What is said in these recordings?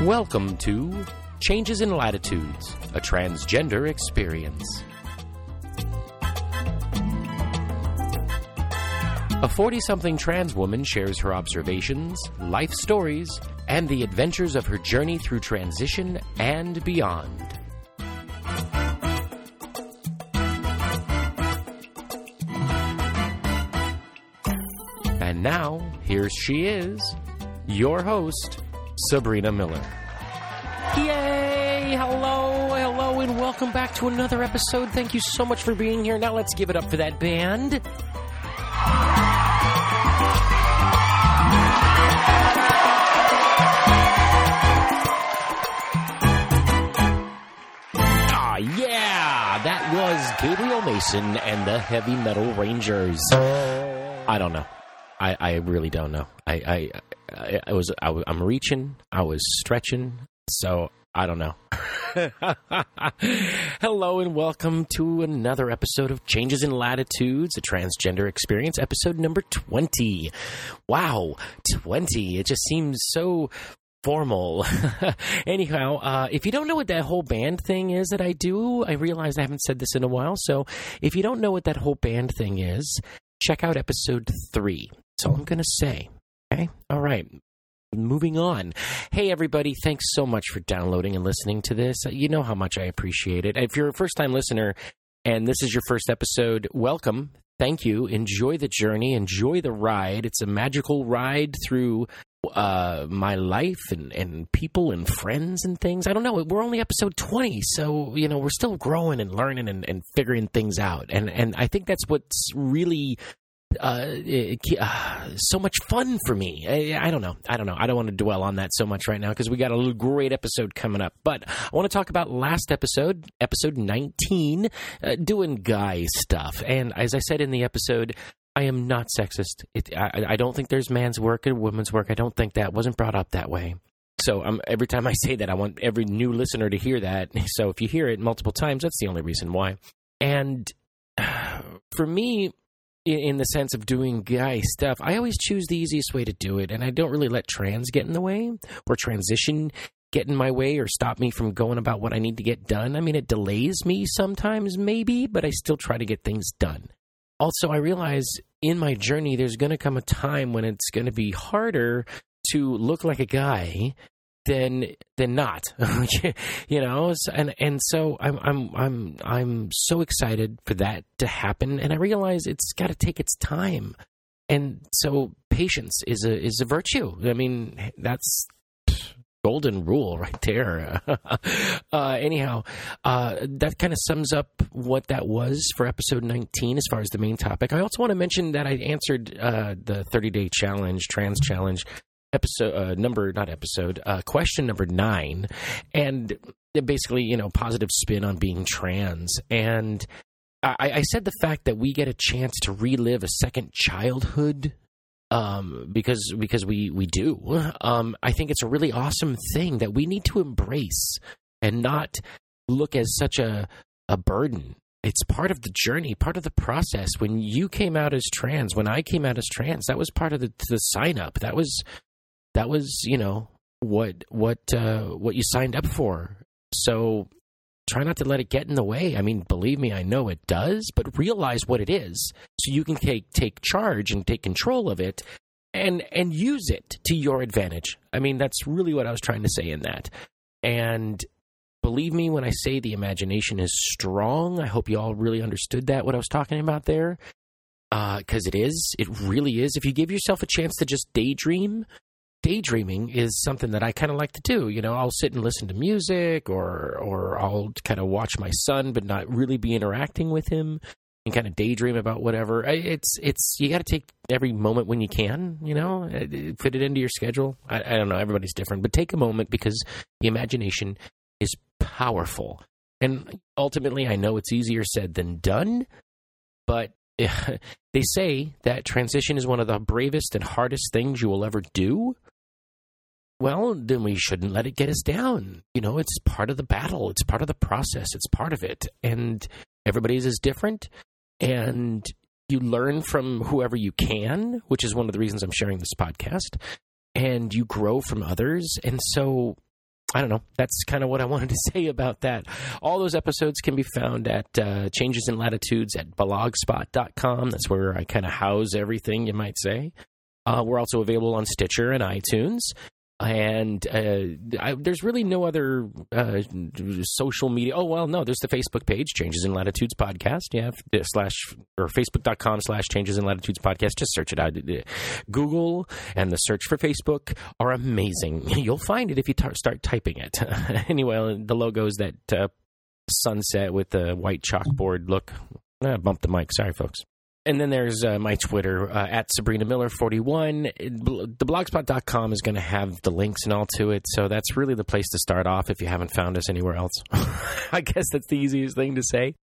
Welcome to Changes in Latitudes, a transgender experience. A 40 something trans woman shares her observations, life stories, and the adventures of her journey through transition and beyond. And now, here she is, your host, Sabrina Miller. Yay! Hello, hello, and welcome back to another episode. Thank you so much for being here. Now let's give it up for that band. Was Gabriel Mason and the Heavy Metal Rangers. I don't know. I, I really don't know. I, I, I, I was I, am reaching. I was stretching. So I don't know. Hello and welcome to another episode of Changes in Latitudes, a transgender experience, episode number 20. Wow, 20. It just seems so formal. Anyhow, uh, if you don't know what that whole band thing is that I do, I realize I haven't said this in a while. So if you don't know what that whole band thing is, check out episode three. That's all I'm going to say. Okay? All right. Moving on. Hey, everybody. Thanks so much for downloading and listening to this. You know how much I appreciate it. If you're a first time listener and this is your first episode, welcome. Thank you. Enjoy the journey. Enjoy the ride. It's a magical ride through uh, my life and, and people and friends and things. I don't know. We're only episode 20, so, you know, we're still growing and learning and, and figuring things out. And, and I think that's what's really uh, uh, so much fun for me. I, I, don't know. I don't know. I don't want to dwell on that so much right now because we got a great episode coming up. But I want to talk about last episode, episode 19, uh, doing guy stuff. And as I said in the episode, I am not sexist. It, I, I, don't think there's man's work and woman's work. I don't think that wasn't brought up that way. So um, every time I say that, I want every new listener to hear that. So if you hear it multiple times, that's the only reason why. And for me, in the sense of doing guy stuff, I always choose the easiest way to do it, and I don't really let trans get in the way or transition get in my way or stop me from going about what I need to get done. I mean, it delays me sometimes, maybe, but I still try to get things done. Also, I realize in my journey, there's going to come a time when it's going to be harder to look like a guy than than not you know? And and so i'm i'm i'm i'm so excited for that to happen and i realize it's got to take its time. And so patience is a is a virtue. I mean that's golden rule right there. Uh, anyhow uh, that kind of sums up what that was for episode 19 as far as the main topic. I also want to mention that i answered uh, the 30 day challenge trans challenge episode uh, number not episode uh, question number nine. And basically you know positive spin on being trans. And I, I said the fact that we get a chance to relive a second childhood um, because because we we do um, I think it's a really awesome thing that we need to embrace and not look as such a a burden it's part of the journey, part of the process. When you came out as trans, when I came out as trans, that was part of the, the sign up. That was that was you know what what uh, what you signed up for. So try not to let it get in the way. I mean, believe me, I know it does, but realize what it is so you can take take charge and take control of it and and use it to your advantage. I mean, that's really what I was trying to say in that. And believe me when I say the imagination is strong. I hope you all really understood that what I was talking about there. Because uh, it is, it really is. If you give yourself a chance to just daydream, daydreaming is something that I kind of like to do. You know, I'll sit and listen to music, or or I'll kind of watch my son, but not really be interacting with him, and kind of daydream about whatever. It's it's you got to take every moment when you can. You know, uh, fit it into your schedule. I, I don't know. Everybody's different, but take a moment because the imagination is powerful. And ultimately, I know it's easier said than done, but they say that transition is one of the bravest and hardest things you will ever do well, then we shouldn't let it get us down. You know, it's part of the battle, it's part of the process, it's part of it. And everybody's is different. And you learn from whoever you can, which is one of the reasons I'm sharing this podcast. And you grow from others. And so I don't know. That's kind of what I wanted to say about that. All those episodes can be found at uh, Changes in Latitudes at blogspot.com. That's where I kind of house everything, you might say. Uh, we're also available on Stitcher and iTunes and uh, I, there's really no other uh, social media. Oh well, no, there's the Facebook page, Changes in Latitudes Podcast. Yeah, slash or facebook.com slash Changes in Latitudes Podcast. Just search it out. Google and the search for Facebook are amazing. You'll find it if you start typing it. anyway, the logo is that uh, sunset with the white chalkboard look. I bumped the mic. Sorry, folks and then there's uh, my Twitter uh, at Sabrina Miller 41. The blogspot.com is going to have the links and all to it. So that's really the place to start off if you haven't found us anywhere else. I guess that's the easiest thing to say.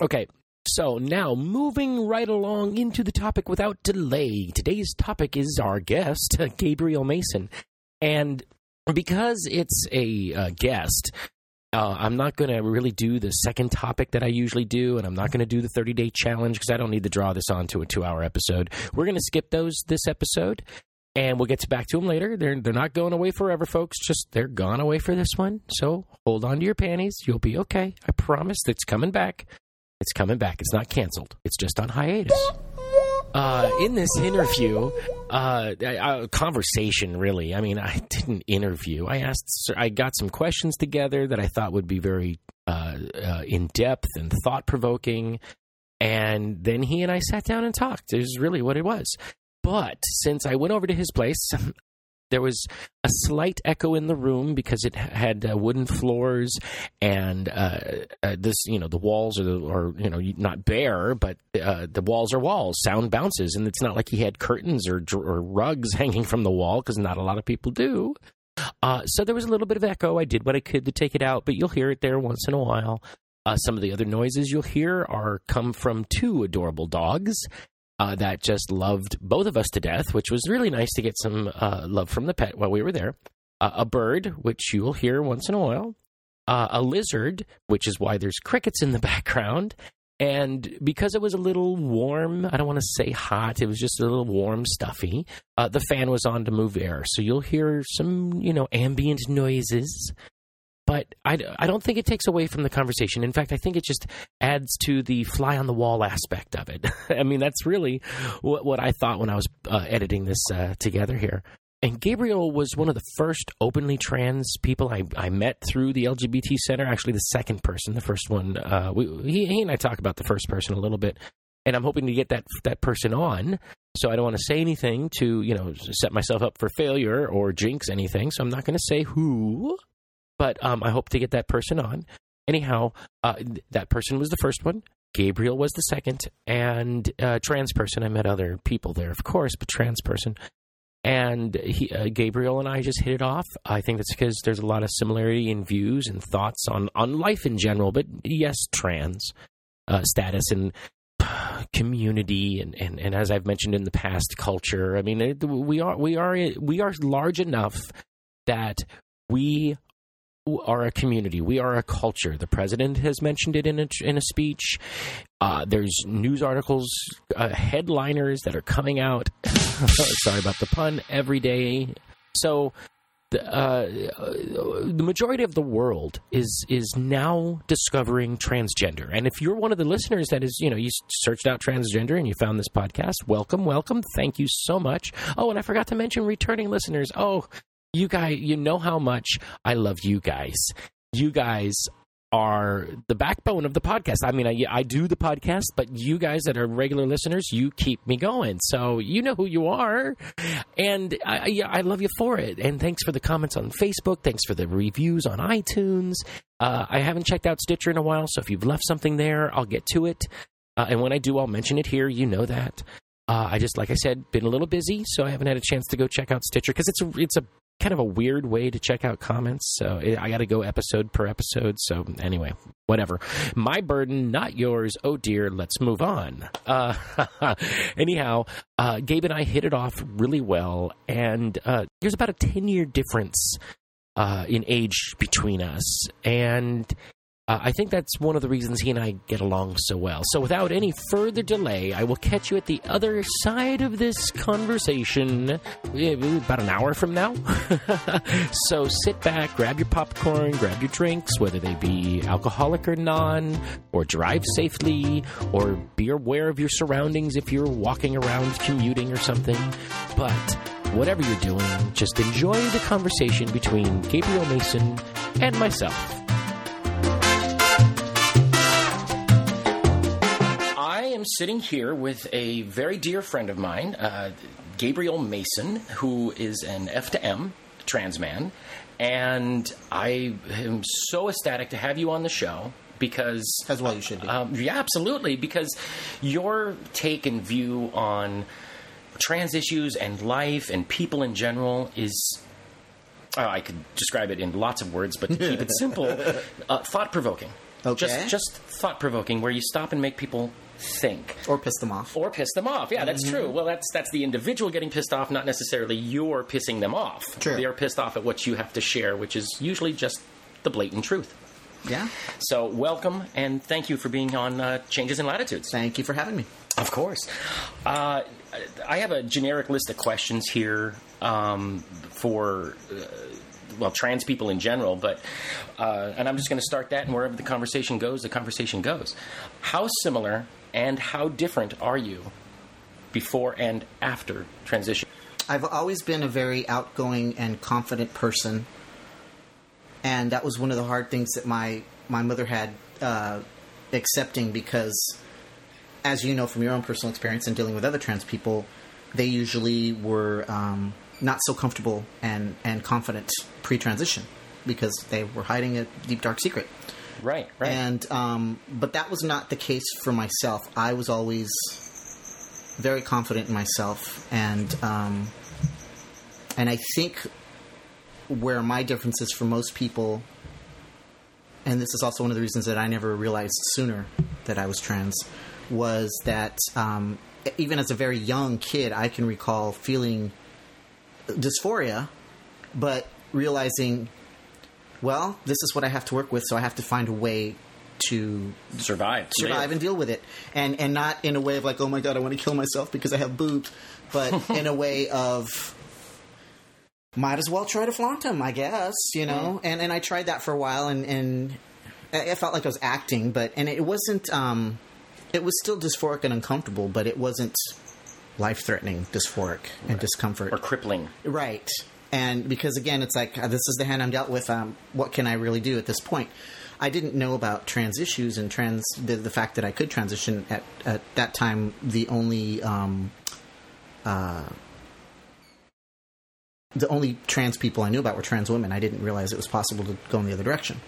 Okay. So now moving right along into the topic without delay. Today's topic is our guest, Gabriel Mason. And because it's a uh, guest, uh, I'm not going to really do the second topic that I usually do, and I'm not going to do the 30 day challenge because I don't need to draw this onto a two hour episode. We're going to skip those this episode, and we'll get back to them later. They're they're not going away forever, folks. Just they're gone away for this one. So hold on to your panties. You'll be okay. I promise. It's coming back. It's coming back. It's not canceled. It's just on hiatus. Uh, in this interview, uh, a conversation really. I mean, I didn't interview. I asked, I got some questions together that I thought would be very uh, uh in depth and thought provoking, and then he and I sat down and talked. Is really what it was. But since I went over to his place, there was a slight echo in the room because it had uh, wooden floors and uh, uh, this you know the walls are, you know not bare but uh, the walls are walls. Sound bounces and it's not like he had curtains or, or rugs hanging from the wall because not a lot of people do. Uh, so there was a little bit of echo. I did what i could to take it out but you'll hear it there once in a while. Uh, some of the other noises you'll hear are come from two adorable dogs uh, that just loved both of us to death, which was really nice to get some uh, love from the pet while we were there. Uh, a bird, which you will hear once in a while. Uh, a lizard, which is why there's crickets in the background. And because it was a little warm, I don't want to say hot, it was just a little warm, stuffy, uh, the fan was on to move air. So you'll hear some, you know, ambient noises but I, I don't think it takes away from the conversation. In fact, I think it just adds to the fly on the wall aspect of it. I mean, that's really what, what I thought when I was uh, editing this uh, together here. And Gabriel was one of the first openly trans people I, I met through the LGBT Center. Actually, the second person. The first one, uh, we, he, he and I talk about the first person a little bit, and I'm hoping to get that that person on. So I don't want to say anything to you know set myself up for failure or jinx anything. So I'm not going to say who but um, I hope to get that person on. Anyhow, uh, that person was the first one. Gabriel was the second, and uh, trans person. I met other people there, of course, but trans person. And he, uh, Gabriel and I just hit it off. I think that's because there's a lot of similarity in views and thoughts on, on life in general, but yes, trans uh, status and community and, and, and as I've mentioned in the past, culture. I mean, we are we are we are large enough that we are a community. We are a culture. The president has mentioned it in a, in a speech. Uh, there's news articles, uh, headliners that are coming out. sorry about the pun. Every day. So the, uh, the majority of the world is is now discovering transgender. And if you're one of the listeners that is, you know, you searched out transgender and you found this podcast, welcome, welcome. Thank you so much. Oh, and I forgot to mention returning listeners. Oh, you guys, you know how much I love you guys. You guys are the backbone of the podcast. I mean, I, I do the podcast, but you guys that are regular listeners, you keep me going. So you know who you are, and I, I love you for it. And thanks for the comments on Facebook. Thanks for the reviews on iTunes. Uh, I haven't checked out Stitcher in a while, so if you've left something there, I'll get to it. Uh, and when I do, I'll mention it here. You know that. Uh, I just, like I said, been a little busy, so I haven't had a chance to go check out Stitcher because it's a, it's a kind of a weird way to check out comments. So I got to go episode per episode. So anyway, whatever. My burden, not yours. Oh dear, let's move on. Uh, anyhow, uh, Gabe and I hit it off really well, and uh, there's about a 10 year difference uh, in age between us. And uh, I think that's one of the reasons he and I get along so well. So, without any further delay, I will catch you at the other side of this conversation about an hour from now. so, sit back, grab your popcorn, grab your drinks, whether they be alcoholic or non, or drive safely, or be aware of your surroundings if you're walking around commuting or something. But whatever you're doing, just enjoy the conversation between Gabriel Mason and myself. Am sitting here with a very dear friend of mine, uh, Gabriel Mason, who is an F to M trans man. And I am so ecstatic to have you on the show because. As well, you should be. Um, yeah, absolutely. Because your take and view on trans issues and life and people in general is uh, I could describe it in lots of words, but to keep it simple, uh, thought provoking. Okay. Just, just thought provoking, where you stop and make people think. Or piss them off. Or piss them off. Yeah that's mm-hmm. true. Well that's that's the individual getting pissed off not necessarily you're pissing them off. True. they are pissed off at what you have to share which is usually just the blatant truth. Yeah. So welcome and thank you for being on uh, changes in latitudes. Thank you for having me. Of course. Uh, i have a generic list of questions here um, for uh, well, trans people in general, but uh, and I'm just going to start that, and wherever the conversation goes, the conversation goes. How similar and how different are you before and after transition? I've always been a very outgoing and confident person, and that was one of the hard things that my my mother had uh, accepting because, as you know from your own personal experience and dealing with other trans people, they usually were um, not so comfortable and and confident pre-transition because they were hiding a deep dark secret. Right, right. And um, but that was not the case for myself. I was always very confident in myself, and um, and I think where my difference is for most people, and this is also one of the reasons that I never realized sooner that I was trans, was that um, even as a very young kid, I can recall feeling dysphoria, but realizing well, this is what I have to work with, so I have to find a way to survive, survive, Live. and deal with it, and and not in a way of like, oh my god, I want to kill myself because I have boobs, but in a way of might as well try to flaunt them, I guess, you know. Mm. And and I tried that for a while, and and I felt like I was acting, but and it wasn't. um It was still dysphoric and uncomfortable, but it wasn't life threatening dysphoric and discomfort or crippling, right? And because again, it's like this is the hand I'm dealt with. Um, what can I really do at this point? I didn't know about trans issues and trans the, the fact that I could transition at at that time. The only um, uh, the only trans people I knew about were trans women. I didn't realize it was possible to go in the other direction.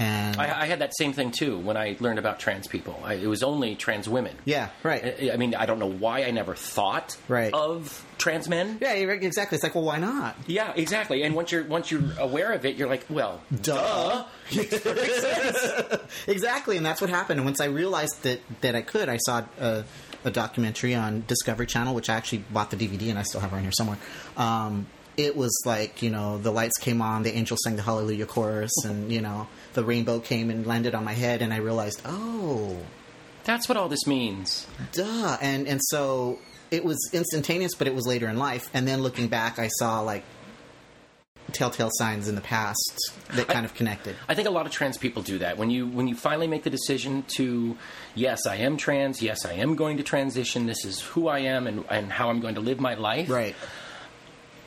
And I, I, had that same thing too when I learned about trans people. I, it was only trans women. Yeah, right. I, I, mean, I don't know why I never thought right. of trans men. Yeah, exactly. It's like, well, why not? Yeah, exactly. And once you're once you're aware of it, you're like, well, duh. exactly, and that's what happened. And once I realized that that I could, I saw. a documentary on Discovery Channel, which I actually bought the DVD and I still have it around here somewhere. Um, it was like you know the lights came on, the angels sang the Hallelujah chorus, and you know the rainbow came and landed on my head, and I realized, oh, that's what all this means. Duh, and and so it was instantaneous, but it was later in life. And then looking back, I saw like telltale signs in the past that kind I, of connected. I think a lot of trans people do that. When you when you finally make the decision to yes, I am trans, yes, I am going to transition, this is who I am and, and how I'm going to live my life. Right.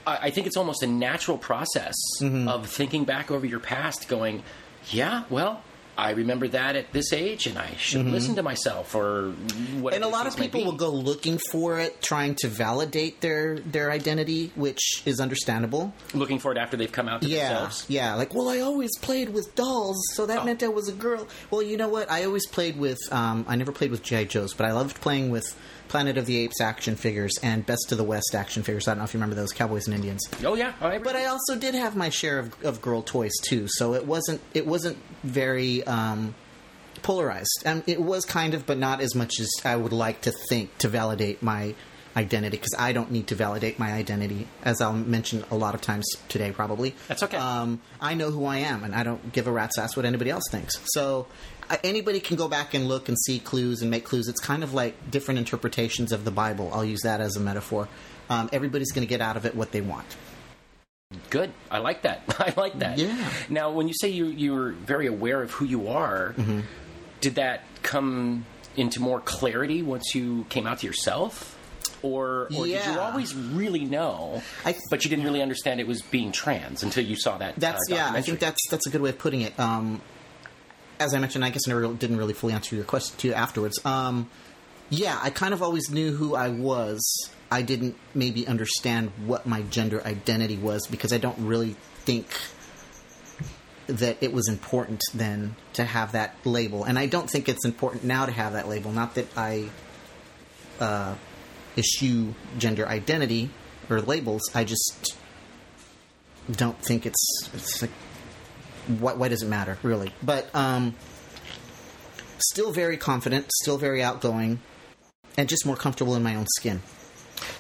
I, I think it's almost a natural process mm-hmm. of thinking back over your past, going, yeah, well, I remember that at this age, and I should listen to myself, or what. and a lot of people will go looking for it, trying to validate their their identity, which is understandable. looking for it after they've come out to Yeah, themselves. yeah. Like, well, I always played with dolls, so that Oh. meant I was a girl. Well, you know what? I always played with. Um, I never played with GI Joes, but I loved playing with Planet of the Apes action figures and Best of the West action figures. I don't know if you remember those Cowboys and Indians. Oh yeah, I But I also did have my share of, of girl toys too, so it wasn't it wasn't very um, polarized. And it was kind of, but not as much as I would like to think to validate my identity because I don't need to validate my identity, as I'll mention a lot of times today, probably. That's okay. Um, I know who I am, and I don't give a rat's ass what anybody else thinks. So anybody can go back and look and see clues and make clues. It's kind of like different interpretations of the Bible. I'll use that as a metaphor. Um, everybody's going to get out of it what they want. Good. I like that. I like that. Yeah. Now, when you say you you're very aware of who you are, Mm-hmm. did that come into more clarity once you came out to yourself? Or, or did you always really know, I- but you didn't really understand it was being trans until you saw that? That's uh, yeah. I think that's that's a good way of putting it. Um, as I mentioned, I guess I never didn't really fully answer your question to you afterwards. Um, yeah, I kind of always knew who I was. I didn't maybe understand what my gender identity was because I don't really think that it was important then to have that label, and I don't think it's important now to have that label. Not that I uh, eschew gender identity or labels. I just don't think it's it's like why, why does it matter really? But um, still very confident, still very outgoing, and just more comfortable in my own skin.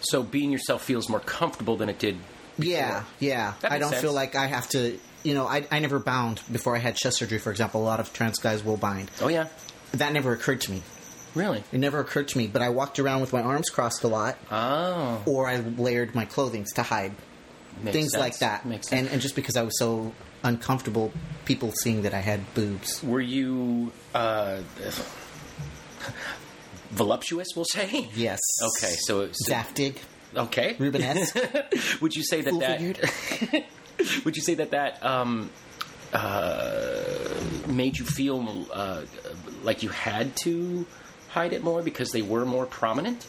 So being yourself feels more comfortable than it did. Yeah, yeah. That I don't sense. feel like I have to. You know, I, I never bound before I had chest surgery. For example, a lot of trans guys will bind. Oh yeah, That never occurred to me. really? It never occurred to me. But I walked around with my arms crossed a lot, Oh, or I layered my clothing to hide makes things sense. like that. Makes sense. And and just because I was so uncomfortable, people seeing that I had boobs. Were you uh, voluptuous? We'll say. Yes. Okay, so, so Zaftig, okay, Rubenesque. would you say that that would you say that that um, uh, made you feel uh, like you had to hide it more because they were more prominent?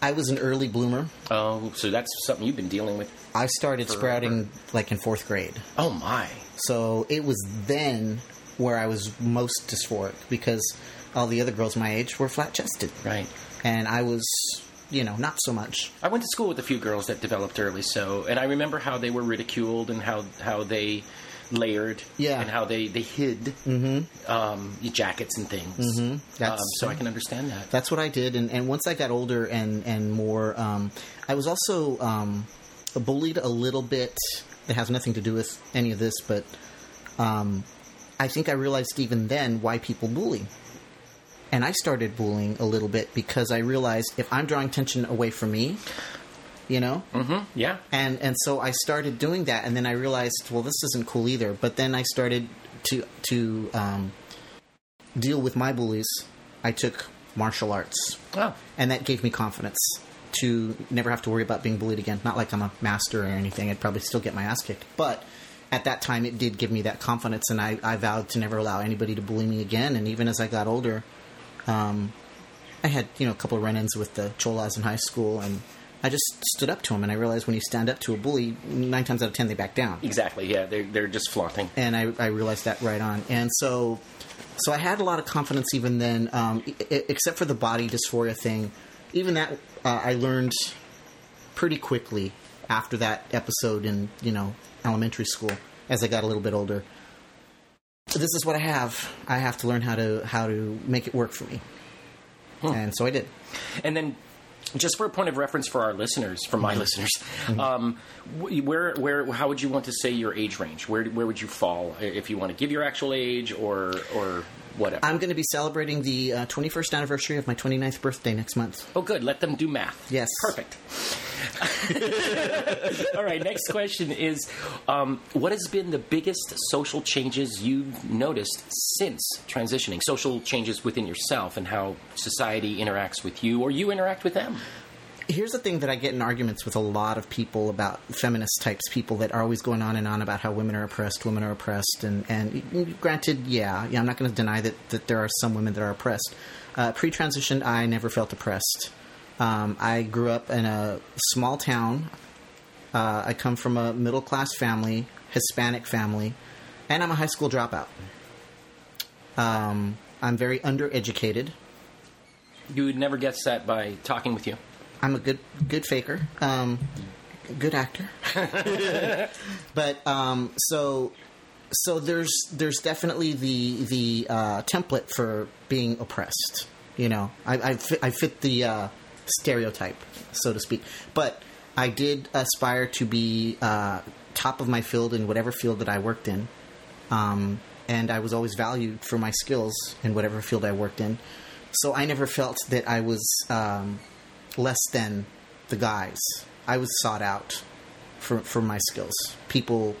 I was an early bloomer. Oh, so that's something you've been dealing with. I started Forever. sprouting like in fourth grade. Oh my! So it was then where I was most dysphoric because all the other girls my age were flat chested. Right. And I was, you know, not so much. I went to school with a few girls that developed early, so and I remember how they were ridiculed and how how they layered, Yeah. and how they they hid mm-hmm. um, jackets and things. Mm-hmm. That's- um, so I can understand that. That's what I did. And, and once I got older and, and more, um, I was also um, bullied a little bit. It has nothing to do with any of this, but um, I think I realized even then why people bully. And I started bullying a little bit because I realized if I'm drawing attention away from me, you know, Mm-hmm. Yeah. and and so I started doing that, and then I realized, well, this isn't cool either. But then I started to to um, deal with my bullies. I took martial arts, Oh, and that gave me confidence to never have to worry about being bullied again. Not like I'm a master or anything; I'd probably still get my ass kicked, but. At that time, it did give me that confidence, and I, I vowed to never allow anybody to bully me again. And even as I got older, um, I had you know a couple of run-ins with the cholas in high school, and I just stood up to them. And I realized when you stand up to a bully, nine times out of ten they back down. exactly. Yeah, they're they're just flaunting. And I, I realized that right on. And so, so I had a lot of confidence even then, um, except for the body dysphoria thing. Even that uh, I learned pretty quickly after that episode in you know elementary school. As I got a little bit older, So this is what I have. I have to learn how to how to make it work for me. And so I did. And then, just for a point of reference for our listeners, for Mm-hmm. my listeners, um, where where how would you want to say your age range? Where where would you fall if you want to give your actual age or or whatever? I'm going to be celebrating the uh, 21st anniversary of my 29th birthday next month. oh, good. Let them do math. Yes. Perfect. All right. Next question is, um, what has been the biggest social changes you've noticed since transitioning? Social changes within yourself and how society interacts with you, or you interact with them. Here's the thing that I get in arguments with a lot of people about feminist types, people that are always going on and on about how women are oppressed, women are oppressed, and and granted, yeah, yeah, I'm not going to deny that that there are some women that are oppressed. Uh, pre-transition, I never felt oppressed. Um, I grew up in a small town. Uh, I come from a middle class family, Hispanic family, and I'm a high school dropout. Um, I'm very undereducated. You would never guess that by talking with you. I'm a good good faker, um, good actor. but um, so so there's there's definitely the the uh, template for being oppressed. You know, I I fit, I fit the uh, stereotype, so to speak. But I did aspire to be uh, top of my field in whatever field that I worked in, um, and I was always valued for my skills in whatever field I worked in. So I never felt that I was um, less than the guys. I was sought out for for my skills. People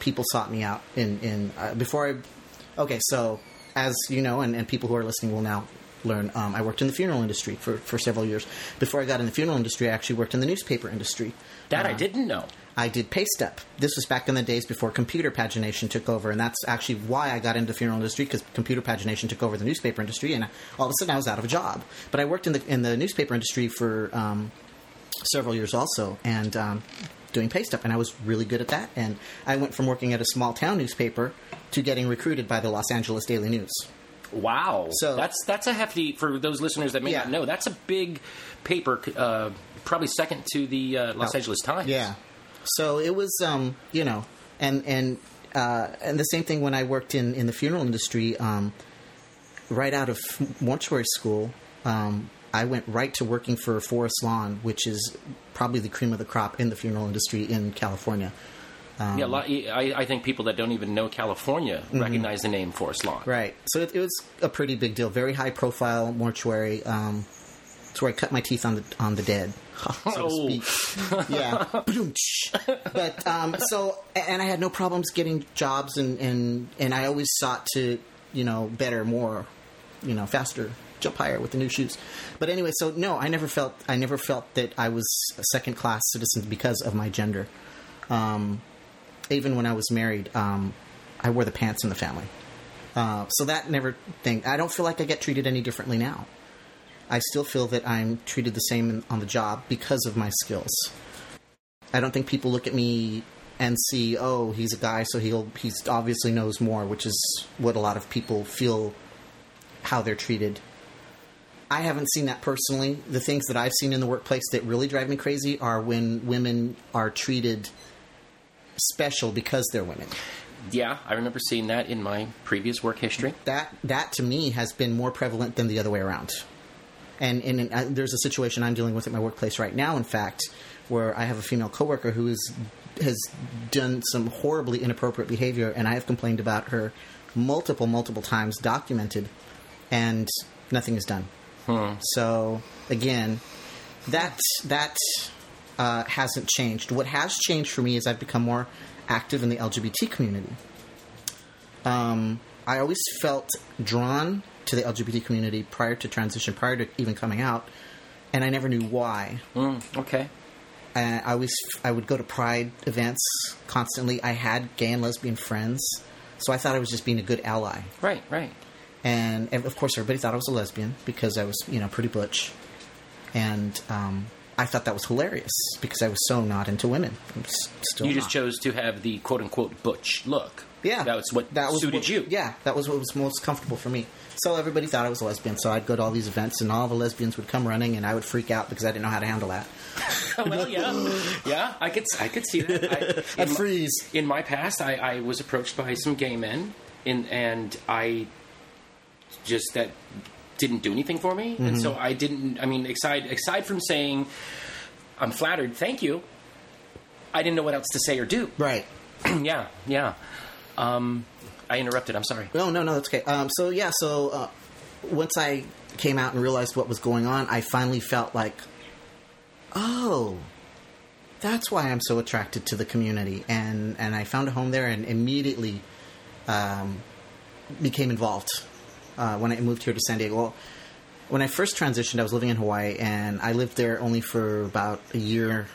people sought me out in in uh, before I. Okay, so as you know, and, and people who are listening will now learn. Um, I worked in the funeral industry for, for several years. Before I got in the funeral industry, I actually worked in the newspaper industry. That I didn't know. I did paste-up. This was back in the days before computer pagination took over, and that's actually why I got into the funeral industry because computer pagination took over the newspaper industry, and all of a sudden I was out of a job. But I worked in the in the newspaper industry for um, several years also, and um, doing paste-up, and I was really good at that. And I went from working at a small town newspaper to getting recruited by the Los Angeles Daily News. Wow. So- that's that's a hefty for those listeners that may Yeah. not know. That's a big paper, uh, probably second to the uh, Los Oh. Angeles Times. Yeah. So it was, um, you know, and and uh, and the same thing when I worked in in the funeral industry. Um, right out of mortuary school, um, I went right to working for Forest Lawn, which is probably the cream of the crop in the funeral industry in California. Yeah, a lot, I, I think people that don't even know California recognize the name Forest Lawn. Mm-hmm. Right. So it, it was a pretty big deal. Very high profile mortuary. Um, it's where I cut my teeth on the on the dead, so Oh. to speak. Yeah. but um, so, and I had no problems getting jobs, and and and I always sought to, you know, better, more, you know, faster, jump higher with the new shoes. But anyway, so no, I never felt I never felt that I was a second class citizen because of my gender. Um, even when I was married, um, I wore the pants in the family. Uh, so that never thing. I don't feel like I get treated any differently now. I still feel that I'm treated the same in, on the job because of my skills. I don't think people look at me and see, oh, he's a guy, so he'll he's obviously knows more, which is what a lot of people feel how they're treated. I haven't seen that personally. The things that I've seen in the workplace that really drive me crazy are when women are treated special because they're women. Yeah, I remember seeing that in my previous work history. that that to me has been more prevalent than the other way around. And, and uh, there's a situation I'm dealing with at my workplace right now, in fact, where I have a female coworker who is, has done some horribly inappropriate behavior, and I have complained about her multiple, multiple times, documented, and nothing is done. So again, that that uh, hasn't changed. What has changed for me is I've become more active in the LGBT community. Um, I always felt drawn to the LGBT community prior to transition, prior to even coming out, and I never knew why. Mm, okay. And I always I would go to pride events constantly. I had gay and lesbian friends, so I thought I was just being a good ally. Right, right. And, and of course, everybody thought I was a lesbian because I was, you know, pretty butch. And um, I thought that was hilarious because I was so not into women. I'm still You just not. chose to have the quote unquote butch look. Yeah, That was what that was suited what- you. Yeah, that was what was most comfortable for me. So everybody thought I was a lesbian. So I'd go to all these events, and all the lesbians would come running, and I would freak out because I didn't know how to handle that. well, yeah, yeah. I could, I could see that. I, I'd in my- freeze. in my past, I, I was approached by some gay men, in, and I just that didn't do anything for me, and so I didn't. I mean, aside aside from saying I'm flattered, thank you. I didn't know what else to say or do. Right. yeah, yeah. Um, I interrupted. I'm sorry. No, no, no, that's okay. Um, so yeah, so uh, once I came out and realized what was going on, I finally felt like, oh, that's why I'm so attracted to the community, and and I found a home there, and immediately um, became involved uh, when I moved here to San Diego. Well, when I first transitioned, I was living in Hawaii, and I lived there only for about a year,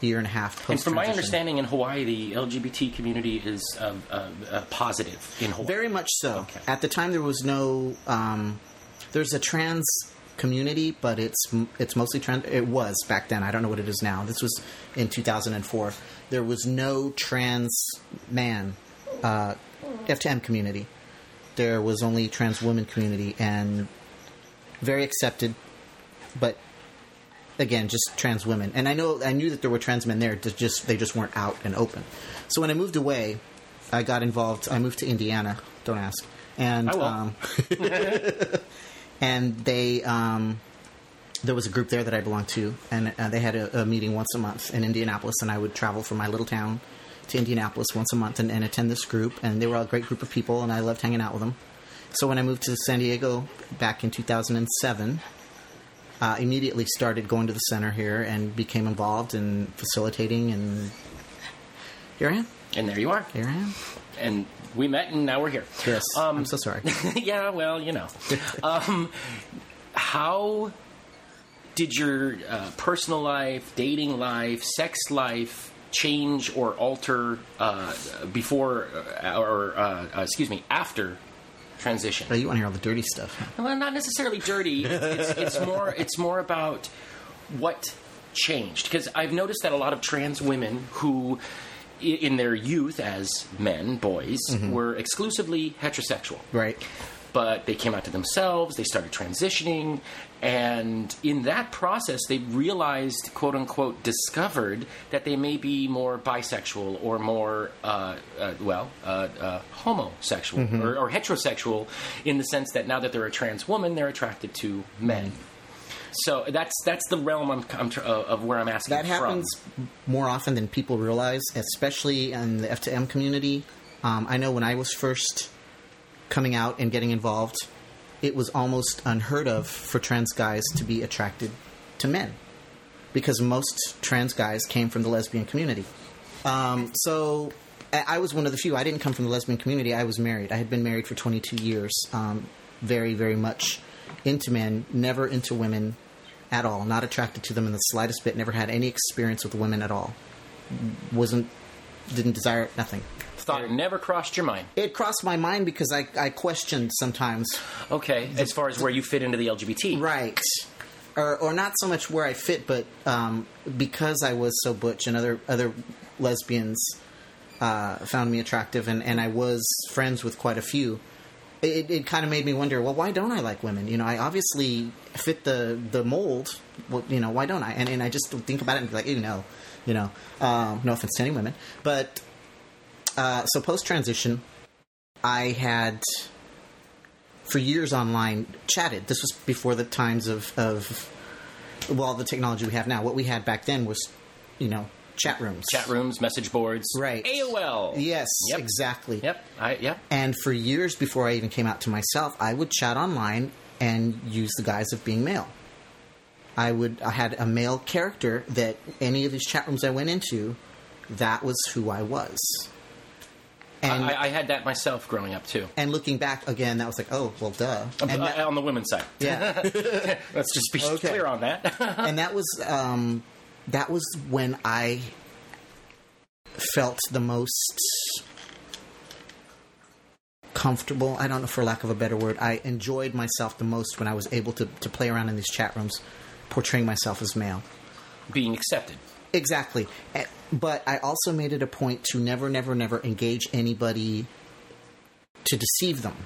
year and a half. Post And from my understanding, in Hawaii, the LGBT community is uh, uh, uh, positive in Hawaii. very much so. Okay. At the time, there was no. Um, there's a trans community, but it's it's mostly trans. It was back then. I don't know what it is now. This was in 2004. There was no trans man uh, F2M community. There was only trans women community and very accepted, but again, just trans women. And I know I knew that there were trans men there. Just, they just weren't out and open. So when I moved away, I got involved. I moved to Indiana. Don't ask. And will. um, and they um, there was a group there that I belonged to, and uh, they had a, a meeting once a month in Indianapolis, and I would travel from my little town to Indianapolis once a month and, and attend this group, and they were all a great group of people, and I loved hanging out with them. So when I moved to San Diego back in 2007, uh, immediately started going to the center here and became involved in facilitating, and here I am. and there you are. Here I am. And we met, and now we're here. Yes, Um, I'm so sorry. yeah, well, you know. Um, how did your uh, personal life, dating life, sex life change or alter uh, before uh, or, uh, uh, excuse me, after transition? Oh, you want to hear all the dirty stuff? Well, not necessarily dirty. It's, it's, more. It's more about what changed because I've noticed that a lot of trans women who, in their youth as men, boys, were exclusively heterosexual. Right. But they came out to themselves. They started transitioning, and in that process, they realized, quote unquote, discovered that they may be more bisexual or more, uh, uh, well, uh, uh, homosexual or, or heterosexual, in the sense that now that they're a trans woman, they're attracted to men. So that's that's the realm I'm, I'm tr- uh, of where I'm asking. That from. happens more often than people realize, especially in the F2M community. Um, I know when I was first coming out and getting involved, it was almost unheard of for trans guys to be attracted to men because most trans guys came from the lesbian community. Um, so I was one of the few. I didn't come from the lesbian community. I was married. I had been married for 22 years. Um, very, very much into men, never into women at all. Not attracted to them in the slightest bit. Never had any experience with women at all. Wasn't, didn't desire nothing. Thought never crossed your mind. It crossed my mind because I, I questioned sometimes Okay, as far as where you fit into the LGBT. Right. Or, or not so much where I fit, but um, because I was so butch and other other lesbians uh, found me attractive, and, and I was friends with quite a few. It, it kind of made me wonder. Well, why don't I like women? You know, I obviously fit the the mold. Well, you know, why don't I? And, and I just think about it and be like, you know, you know, um, no offense to any women, but uh, so post transition, I had for years online chatted. This was before the times of, of well, the technology we have now. What we had back then was, you know, chat rooms. Chat rooms, message boards, Right. AOL. Yes, Yep. exactly. Yep. I, yep. And for years before I even came out to myself, I would chat online and use the guise of being male. I would I had a male character that any of these chat rooms I went into, that was who I was. And I, I had that myself growing up too. and looking back again, that was like, oh well, duh. And Uh, that- on the women's side. yeah. Let's just be Okay. clear on that. and that was um, that was when I felt the most comfortable. I don't know, for lack of a better word, I enjoyed myself the most when I was able to to play around in these chat rooms, portraying myself as male. Being accepted. Exactly. But I also made it a point to never, never, never engage anybody to deceive them.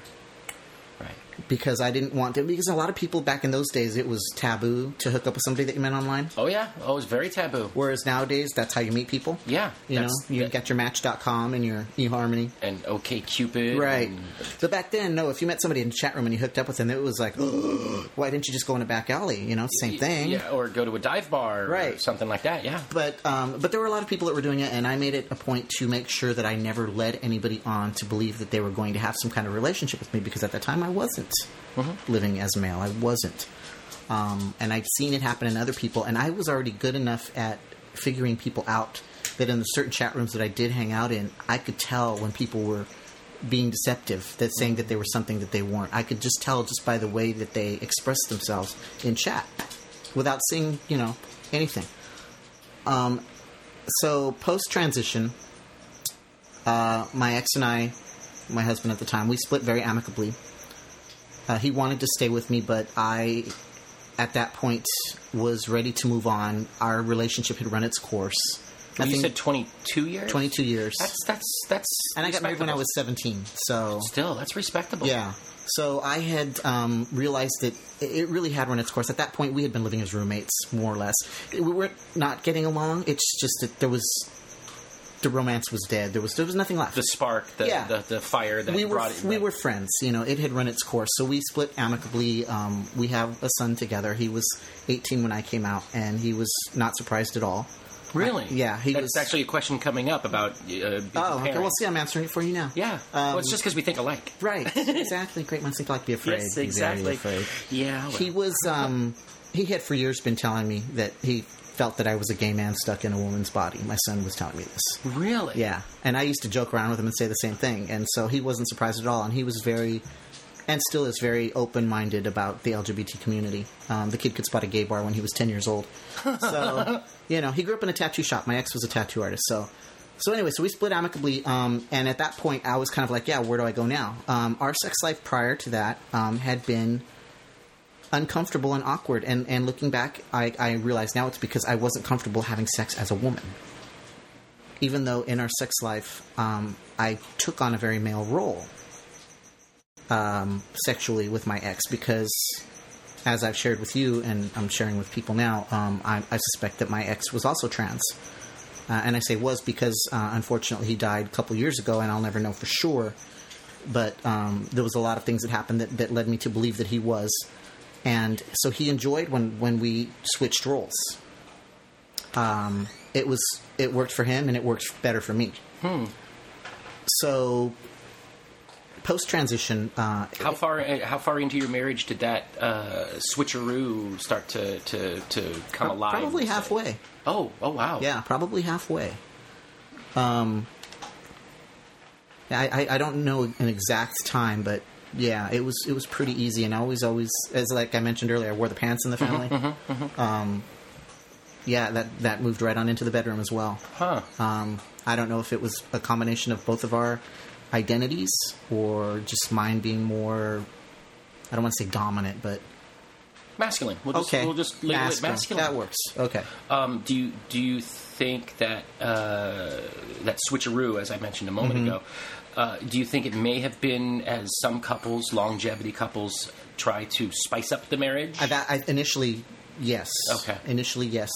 Because I didn't want to. Because a lot of people back in those days, it was taboo to hook up with somebody that you met online. Oh yeah. Oh, it was very taboo. Whereas nowadays, that's how you meet people. Yeah. You know, you that- got your Match.com and your eHarmony. and OK Cupid. Right. and- But back then, no, if you met somebody in the chat room and you hooked up with them, it was like, why didn't you just go in a back alley? You know, same thing. Yeah, or go to a dive bar, or Right. something like that. Yeah. But um, but there were a lot of people that were doing it, and I made it a point to make sure that I never led anybody on to believe that they were going to have some kind of relationship with me because at the time I wasn't living as male. I wasn't, um, and I'd seen it happen in other people, and I was already good enough at figuring people out that in the certain chat rooms that I did hang out in, I could tell when people were being deceptive, that saying that they were something that they weren't. I could just tell just by the way that they expressed themselves in chat, without seeing you know anything. Um, so post transition, uh, my ex and I, my husband at the time, we split very amicably. Uh, he wanted to stay with me, but I, at that point, was ready to move on. Our relationship had run its course. you Nothing- said 22 years? 22 years. That's that's that's. and I got married when I was 17, so Still, that's respectable. yeah. So I had um, realized that it it really had run its course. At that point, we had been living as roommates, more or less. We were not getting along. It's just that there was the romance was dead. There was there was nothing left. The spark, the Yeah. the, the fire that we were brought it. we were friends. You know, it had run its course. So we split amicably. Um, we have a son together. He was 18 when I came out, and he was not surprised at all. really. yeah, he That's was- actually a question coming up about. Uh, Oh, okay. Well, see, I'm answering it for you now. Yeah. Um, well, it's just because we think alike. Right. exactly. Great minds think alike. Be afraid. Yes, exactly. afraid. Yeah. He was. Um, he had for years been telling me that he felt that I was a gay man stuck in a woman's body. My son was telling me this. really. Yeah, and I used to joke around with him and say the same thing, and so he wasn't surprised at all. And he was very, and still is very open-minded about the LGBT community. Um, the kid could spot a gay bar when he was ten years old. So you know, he grew up in a tattoo shop. My ex was a tattoo artist, so. So anyway, so we split amicably, um, and at that point, I was kind of like, "Yeah, where do I go now?" Um, our sex life prior to that um, had been uncomfortable and awkward, and, and looking back, I, I realize now it's because I wasn't comfortable having sex as a woman even though in our sex life um, I took on a very male role um, sexually with my ex because, as I've shared with you and I'm sharing with people now, um, I, I suspect that my ex was also trans. Uh, and I say was because uh, unfortunately he died a couple years ago, and I'll never know for sure. But um, there was a lot of things that happened that, that led me to believe that he was, and so he enjoyed when when we switched roles um, it was it worked for him and it worked better for me. So post transition, uh, How far? How far into your marriage did that uh, switcheroo start to to to come alive? probably we'll say? halfway. Oh, oh wow. Yeah, probably halfway. Um, I, I I don't know an exact time, but yeah, it was it was pretty easy, and I always always as like I mentioned earlier, I wore the pants in the family. Um, yeah, that that moved right on into the bedroom as well. Huh. Um, I don't know if it was a combination of both of our identities or just mine being more. I don't want to say dominant, but Masculine. We'll just, okay, We'll just label it Masculine. masculine. That works. Okay. Um, do you do you think that uh, that switcheroo, as I mentioned a moment Mm-hmm. ago, uh, do you think it may have been as some couples, longevity couples, try to spice up the marriage? I, I, initially, yes. Okay. Initially, yes.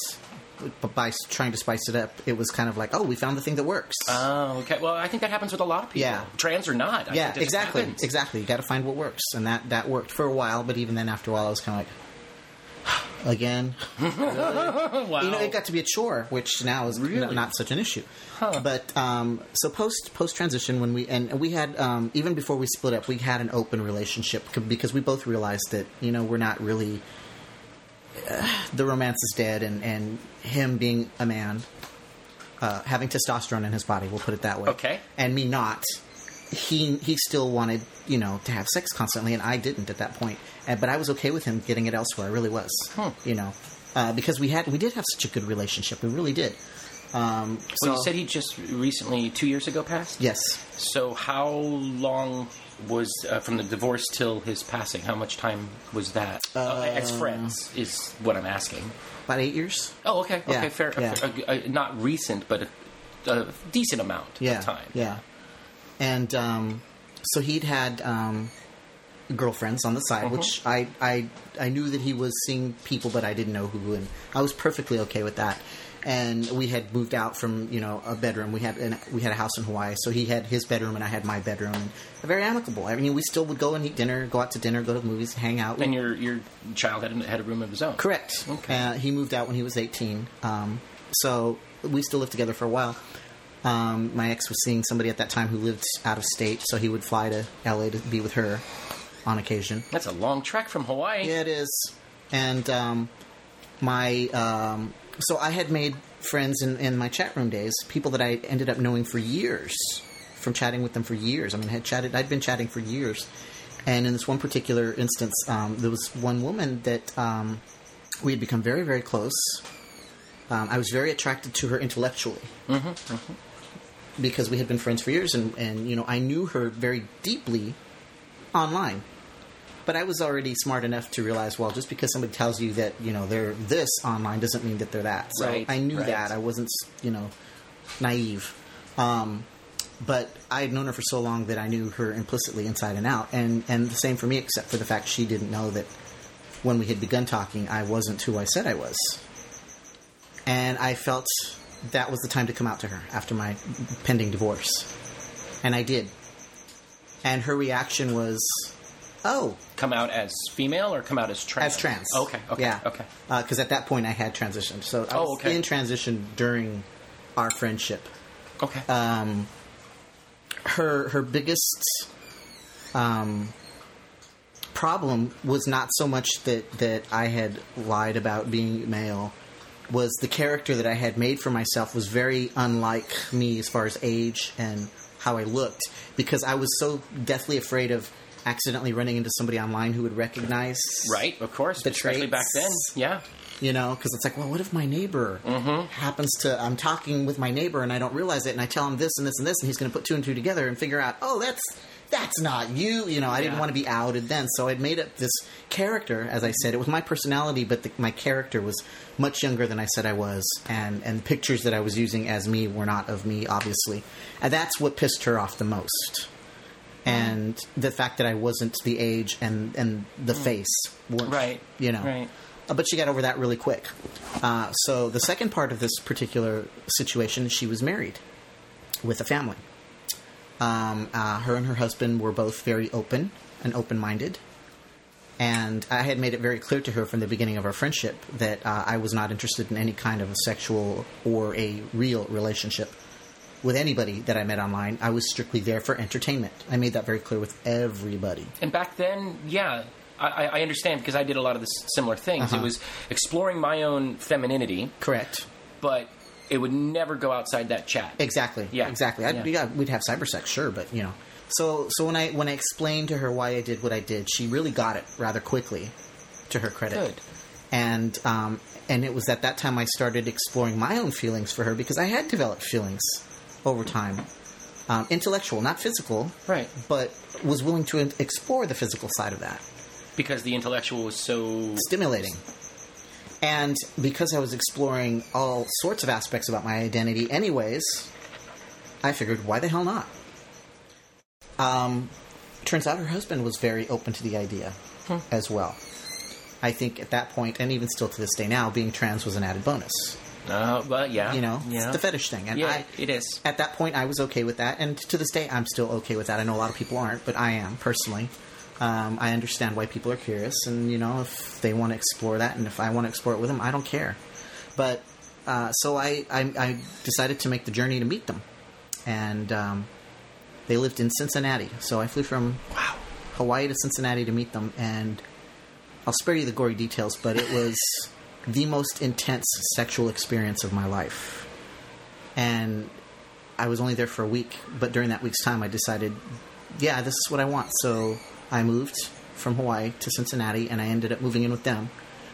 But by trying to spice it up, it was kind of like, oh, we found the thing that works. Oh, okay. Well, I think that happens with a lot of people, Yeah. trans or not. I yeah, exactly, happens. exactly. You got to find what works, and that that worked for a while. But even then, after a while, I was kind of like, again, wow. you know, it got to be a chore, which now is Really? not such an issue. But um, so post post transition, when we and we had um, even before we split up, we had an open relationship because we both realized that you know we're not really uh, the romance is dead, and and him being a man, uh, having testosterone in his body, we'll put it that way. Okay. and me not. He he still wanted you know to have sex constantly, and I didn't at that point. And, but I was okay with him getting it elsewhere. I really was. You know, uh, because we had we did have such a good relationship. We really did. Um, so Well, you said he just recently, two years ago, passed. yes, So how long was uh, from the divorce till his passing? How much time was that? Uh, as friends is what I'm asking. about eight years. Oh, okay, okay, fair. yeah. fair. Uh, uh, not recent, but a, a decent amount Yeah, of time. yeah. And um, so he'd had um, girlfriends on the side, Uh-huh. which I, I I knew that he was seeing people, but I didn't know who, and I was perfectly okay with that. And we had moved out from you know a bedroom. We had an, we had a house in Hawaii, so he had his bedroom and I had my bedroom, and very amicable. I mean, we still would go and eat dinner, go out to dinner, go to the movies, hang out. And your your child had, had a room of his own. Correct. Okay. Uh, he moved out when he was 18. Um, so we still lived together for a while. Um, my ex was seeing somebody at that time who lived out of state, so he would fly to LA to be with her on occasion. That's a long trek from Hawaii. Yeah, it is. And um, my um, so I had made friends in, in my chat room days, people that I ended up knowing for years, from chatting with them for years. I mean, I had chatted, I'd been chatting for years, and in this one particular instance, um, there was one woman that um, we had become very, very close. Um, I was very attracted to her intellectually because we had been friends for years, and, and you know, I knew her very deeply online. But I was already smart enough to realize, well, just because somebody tells you that you know they're this online doesn't mean that they're that. So Right, I knew right. that. I wasn't, you know, naive. Um, but I had known her for so long that I knew her implicitly inside and out, and and the same for me, except for the fact she didn't know that when we had begun talking, I wasn't who I said I was, and I felt that was the time to come out to her after my pending divorce, and I did, and her reaction was, "Oh, Come out as female or come out as trans? as trans. Okay. Okay. Yeah. Okay. Because at that point I had transitioned. So I Oh, was okay. in transition during our friendship. Okay. Um, her her biggest um, problem was not so much that that I had lied about being male. Was the character that I had made for myself was very unlike me as far as age and how I looked because I was so deathly afraid of accidentally running into somebody online who would recognize right. Of course. the especially back then. Yeah. you know because it's like well what if my neighbor mm-hmm. happens to i'm talking with my neighbor and i don't realize it and i tell him this and this and this and he's going to put two and two together and figure out oh that's that's not you you know i didn't Yeah. want to be outed then so i'd made up this character as i said it was my personality but the, my character was much younger than i said i was and and pictures that i was using as me were not of me obviously and that's what pissed her off the most and the fact that I wasn't the age and and the face, weren't, Right. You know, Right. uh, but she got over that really quick. Uh, so the second part of this particular situation, she was married with a family. Um, uh, her and her husband were both very open and open-minded, and I had made it very clear to her from the beginning of our friendship that uh, I was not interested in any kind of a sexual or a real relationship with anybody that I met online. I was strictly there for entertainment. I made that very clear with everybody. And back then, yeah, I, I I understand because I did a lot of the similar things. Uh-huh. It was exploring my own femininity, Correct. but it would never go outside that chat. Exactly. Yeah. Exactly. I'd, Yeah. we'd have cybersex, sure, but you know. So, so when I when I explained to her why I did what I did, she really got it rather quickly. To her credit. Good. And um, and it was at that time I started exploring my own feelings for her because I had developed feelings over time, um, intellectual, not physical, Right. but was willing to explore the physical side of that. Because the intellectual was so. stimulating. And because I was exploring all sorts of aspects about my identity, anyways, I figured, why the hell not? Um, turns out her husband was very open to the idea as well. I think at that point, and even still to this day now, being trans was an added bonus. Uh, well, yeah. You know, yeah. it's the fetish thing. And yeah, I, it is. at that point, I was okay with that, and to this day, I'm still okay with that. I know a lot of people aren't, but I am personally. Um, I understand why people are curious, and you know, if they want to explore that, and if I want to explore it with them, I don't care. But uh, so I, I, I decided to make the journey to meet them, and um, they lived in Cincinnati. So I flew from wow Hawaii to Cincinnati to meet them, and I'll spare you the gory details, but it was the most intense sexual experience of my life and I was only there for a week. But during that week's time, I decided, yeah, this is what I want. So I moved from Hawaii to Cincinnati, and I ended up moving in with them.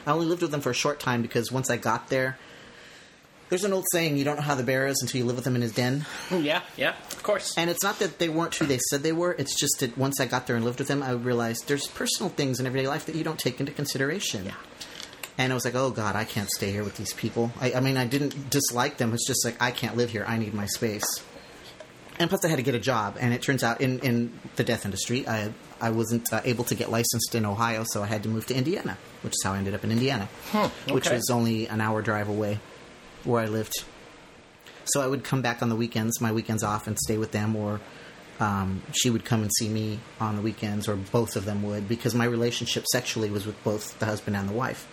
I only lived with them for a short time because once I got there, there's an old saying: you don't know how the bear is until you live with him in his den. Oh, yeah, yeah, of course. And it's not that they weren't who they said they were. It's just that once I got there and lived with them, I realized there's personal things in everyday life that you don't take into consideration. Yeah. And I was like, oh God, I can't stay here with these people. I, I mean, I didn't dislike them. It's just like, I can't live here. I need my space. And plus, I had to get a job. And it turns out in, in the death industry, I, I wasn't uh, able to get licensed in Ohio, so I had to move to Indiana, which is how I ended up in Indiana, which okay. was only an hour drive away where I lived. So I would come back on the weekends, my weekends off, and stay with them, or um, she would come and see me on the weekends, or both of them would, because my relationship sexually was with both the husband and the wife.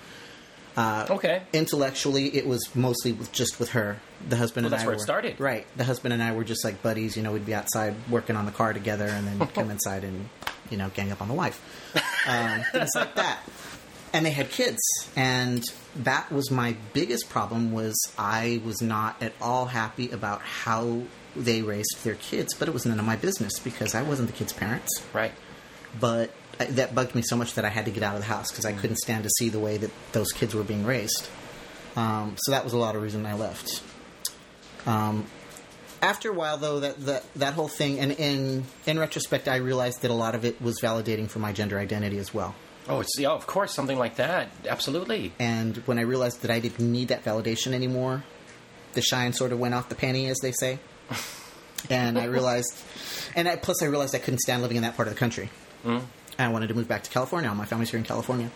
okay. Intellectually, it was mostly with, just with her. The husband Well, and that's I where it were, started. Right. The husband and I were just like buddies. You know, we'd be outside working on the car together, and then come inside and you know gang up on the wife, um, things like that. And they had kids, and that was my biggest problem. Was I was not at all happy about how they raised their kids, but it was none of my business because I wasn't the kids' parents. Right. But I- that bugged me so much that I had to get out of the house because I couldn't stand to see the way that those kids were being raised. Um, so that was a lot of reason I left. Um, after a while, though, that, that that whole thing, and in in retrospect, I realized that a lot of it was validating for my gender identity as well. Oh, it's yeah, of course, something like that. Absolutely. And when I realized that I didn't need that validation anymore, the shine sort of went off the penny, as they say. and I realized, and I, plus I realized I couldn't stand living in that part of the country. Mm. I wanted to move back to California. My family's here in California.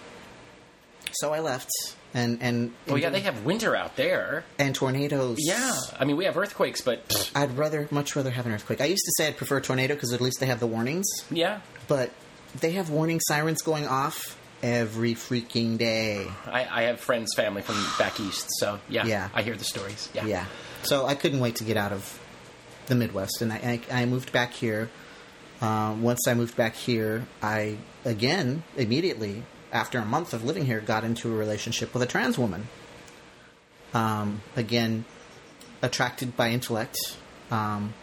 So I left, and and Well, yeah, they have winter out there. and tornadoes. Yeah, I mean, we have earthquakes, but I'd rather, much rather have an earthquake. I used to say I'd prefer a tornado because at least they have the warnings, yeah, but they have warning sirens going off every freaking day. I, I have friends, family from back east, so yeah, Yeah. I hear the stories. Yeah, Yeah. So I couldn't wait to get out of the Midwest, and I, I, I moved back here. Uh, once I moved back here, I again immediately after a month of living here got into a relationship with a trans woman. Um, again, attracted by intellect, um,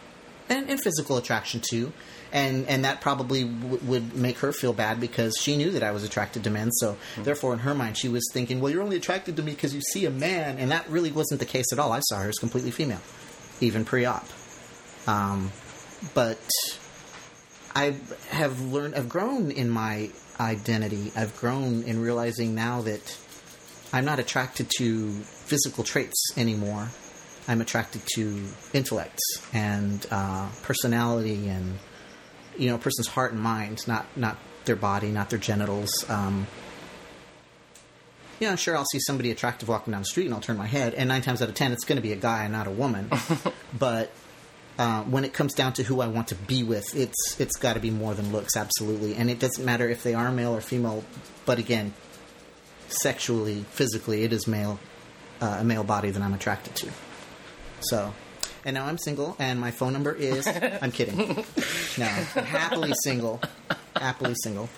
and, and physical attraction too. And and that probably w- would make her feel bad because she knew that I was attracted to men. So therefore, in her mind, she was thinking, "Well, you're only attracted to me because you see a man," and that really wasn't the case at all. I saw her as completely female, even pre-op. Um, but I have learned, I've grown in my identity. I've grown in realizing now that I'm not attracted to physical traits anymore. I'm attracted to intellects and uh, personality and you know a person's heart and mind, not not their body, not their genitals. Um, you know, sure, I'll see somebody attractive walking down the street and I'll turn my head, and nine times out of ten, it's going to be a guy and not a woman. but uh, when it comes down to who I want to be with, it's it's got to be more than looks, absolutely. And it doesn't matter if they are male or female. But again, sexually, physically, it is male, uh, a male body that I'm attracted to. So, and now I'm single, and my phone number is. I'm kidding. No, I'm happily single. Happily single.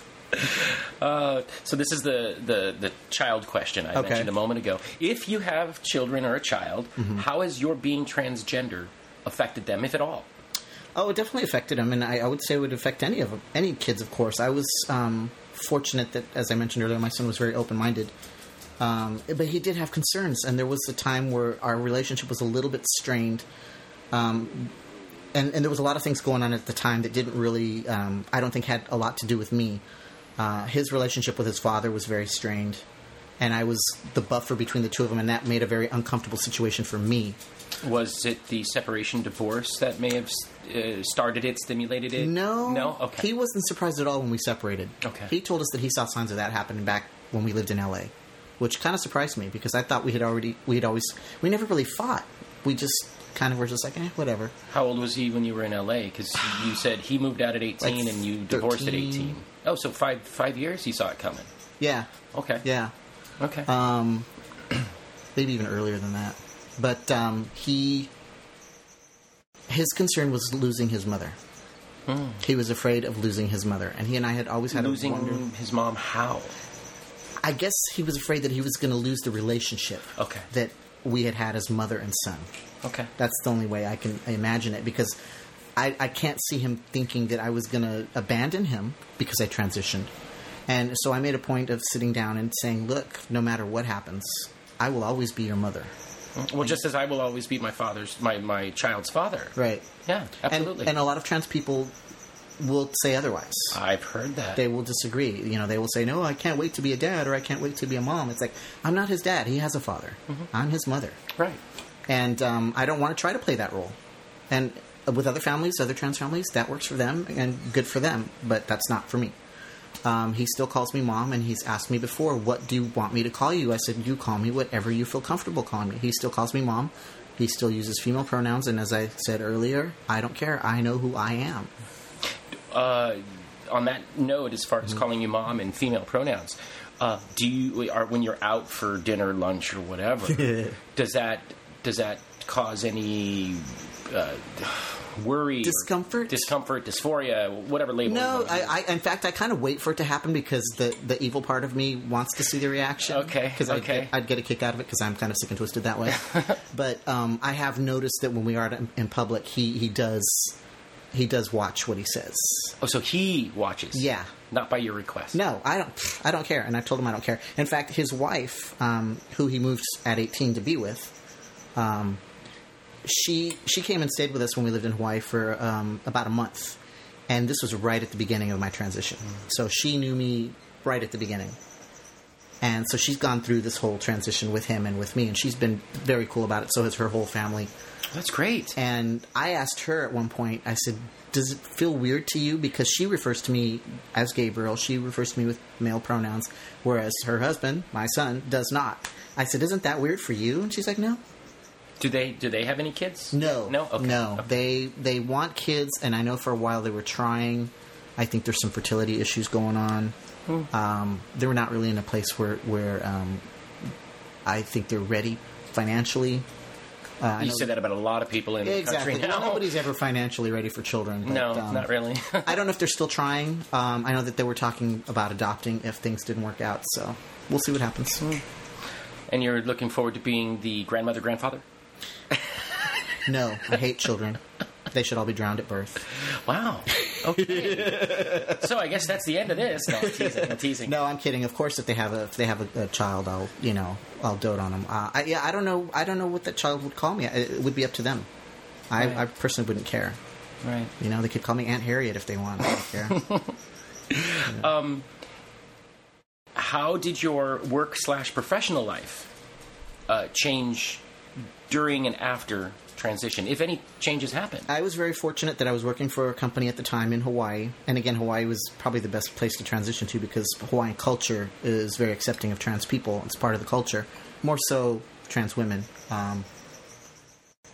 Uh, so this is the, the, the child question I Okay. mentioned a moment ago. If you have children or a child, Mm-hmm. how has your being transgender affected them, if at all? Oh, it definitely affected him, and I, I would say it would affect any of them, any kids, of course. I was um, fortunate that, as I mentioned earlier, my son was very open-minded, um, but he did have concerns, and there was a time where our relationship was a little bit strained, um, and, and there was a lot of things going on at the time that didn't really, um, I don't think, had a lot to do with me. Uh, his relationship with his father was very strained, and I was the buffer between the two of them, and that made a very uncomfortable situation for me. Was it the separation divorce that may have uh, started it, stimulated it? No, No? Okay. He wasn't surprised at all when we separated. Okay. He told us that he saw signs of that happening back when we lived in L.A., which kind of surprised me because I thought we had already we had always we never really fought. We just kind of were just like, eh, whatever. How old was he when you were in LA? Because you said he moved out at 18 Like and you divorced at 18. Oh, so five five years he saw it coming. Yeah, Okay. yeah. Okay. Um, maybe even earlier than that. But um, he his concern was losing his mother. He was afraid of losing his mother, and he and I had always had Losing a wonder. his mom, how? I guess he was afraid that he was going to lose the relationship Okay. that we had had as mother and son. Okay. That's the only way I can imagine it because I, I can't see him thinking that I was going to abandon him because I transitioned. And so I made a point of sitting down and saying, look, no matter what happens, I will always be your mother. Well, just as I will always be my father's, my, my child's father. Right. Yeah, And, absolutely. and a lot of trans people will say otherwise. I've heard that. They will disagree. You know, they will say, no, I can't wait to be a dad or I can't wait to be a mom. It's like, I'm not his dad. He has a father. I'm his mother. right. and um, I don't want to try to play that role. And with other families, other trans families, that works for them and good for them, but that's not for me. Um, he still calls me mom, and he's asked me before, "What do you want me to call you?" I said, "You call me whatever you feel comfortable calling me." He still calls me mom. He still uses female pronouns, and as I said earlier, I don't care. I know who I am. Uh, on that note, as far as Mm-hmm. calling you mom and female pronouns, uh, do you are when you're out for dinner, lunch, or whatever? does that does that cause any? Uh, worry, Discomfort? discomfort, dysphoria, whatever label. No. I, I in fact I kind of wait for it to happen because the the evil part of me wants to see the reaction. Okay, because okay. I'd, get- I'd get a kick out of it because I'm kind of sick and twisted that way. but um, I have noticed that when we are in, in public, he he does he does watch what he says. oh, so he watches. Yeah. not by your request. No, I don't. I don't care, and I told him I don't care. In fact, his wife, um, who he moved at 18 to be with, um, she she came and stayed with us when we lived in Hawaii for um, about a month, and this was right at the beginning of my transition. So she knew me right at the beginning, and so she's gone through this whole transition with him and with me, and she's been very cool about it. So has her whole family. that's great. And I asked her at one point, I said, Does it feel weird to you? Because she refers to me as Gabriel. She refers to me with male pronouns, whereas her husband, my son, does not. I said, Isn't that weird for you? And she's like, No. Do they do they have any kids? No. no, okay. No. Okay. They they want kids and I know for a while they were trying. I think there's some fertility issues going on. Hmm. Um, they were not really in a place where where um, I think they're ready financially. Uh, You said that about a lot of people in Exactly. the country now. nobody's ever financially ready for children. But, no, um, not really. I don't know if they're still trying. Um, I know that they were talking about adopting if things didn't work out. So we'll see what happens. and you're looking forward to being the grandmother, grandfather. No, I hate children. They should all be drowned at birth. Wow. Okay. so I guess that's the end of this. No, I'm teasing. I'm teasing. No, I'm kidding. Of course, if they have a if they have a, a child, I'll you know I'll dote on them. Uh, I, yeah, I don't know. I don't know what that child would call me. It would be up to them. I, Right. I personally wouldn't care. Right. You know, they could call me Aunt Harriet if they want. I don't care. How did your work slash professional life uh, change during and after transition, if any changes happen? I was very fortunate that I was working for a company at the time in Hawaii, and again, Hawaii was probably the best place to transition to because Hawaiian culture is very accepting of trans people. It's part of the culture, more so trans women. Um,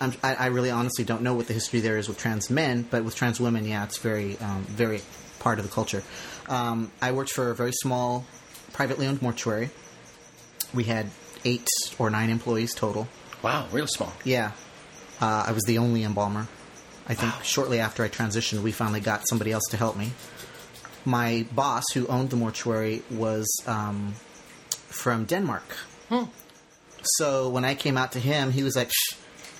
I, I really honestly don't know what the history there is with trans men, but with trans women, yeah, it's very, um, very part of the culture. Um, I worked for a very small, privately owned mortuary. We had eight or nine employees total. Wow, real small. Yeah. Uh, I was the only embalmer. I think shortly after I transitioned, we finally got somebody else to help me. My boss, who owned the mortuary, was um, from Denmark. Hmm. So when I came out to him, he was like, Shh,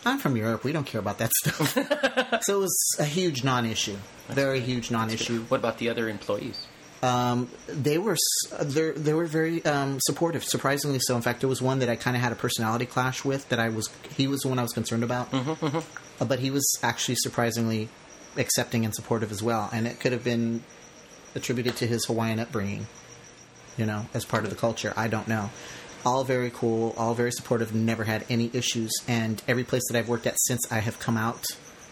I'm from Europe. We don't care about that stuff. so it was a huge non issue. Very huge non issue. What about the other employees? Um, they were they were very um, supportive, surprisingly so. In fact, there was one that I kind of had a personality clash with. That I was he was the one I was concerned about, Uh, but he was actually surprisingly accepting and supportive as well. And it could have been attributed to his Hawaiian upbringing, you know, as part of the culture. I don't know. All very cool, all very supportive. Never had any issues, and every place that I've worked at since I have come out,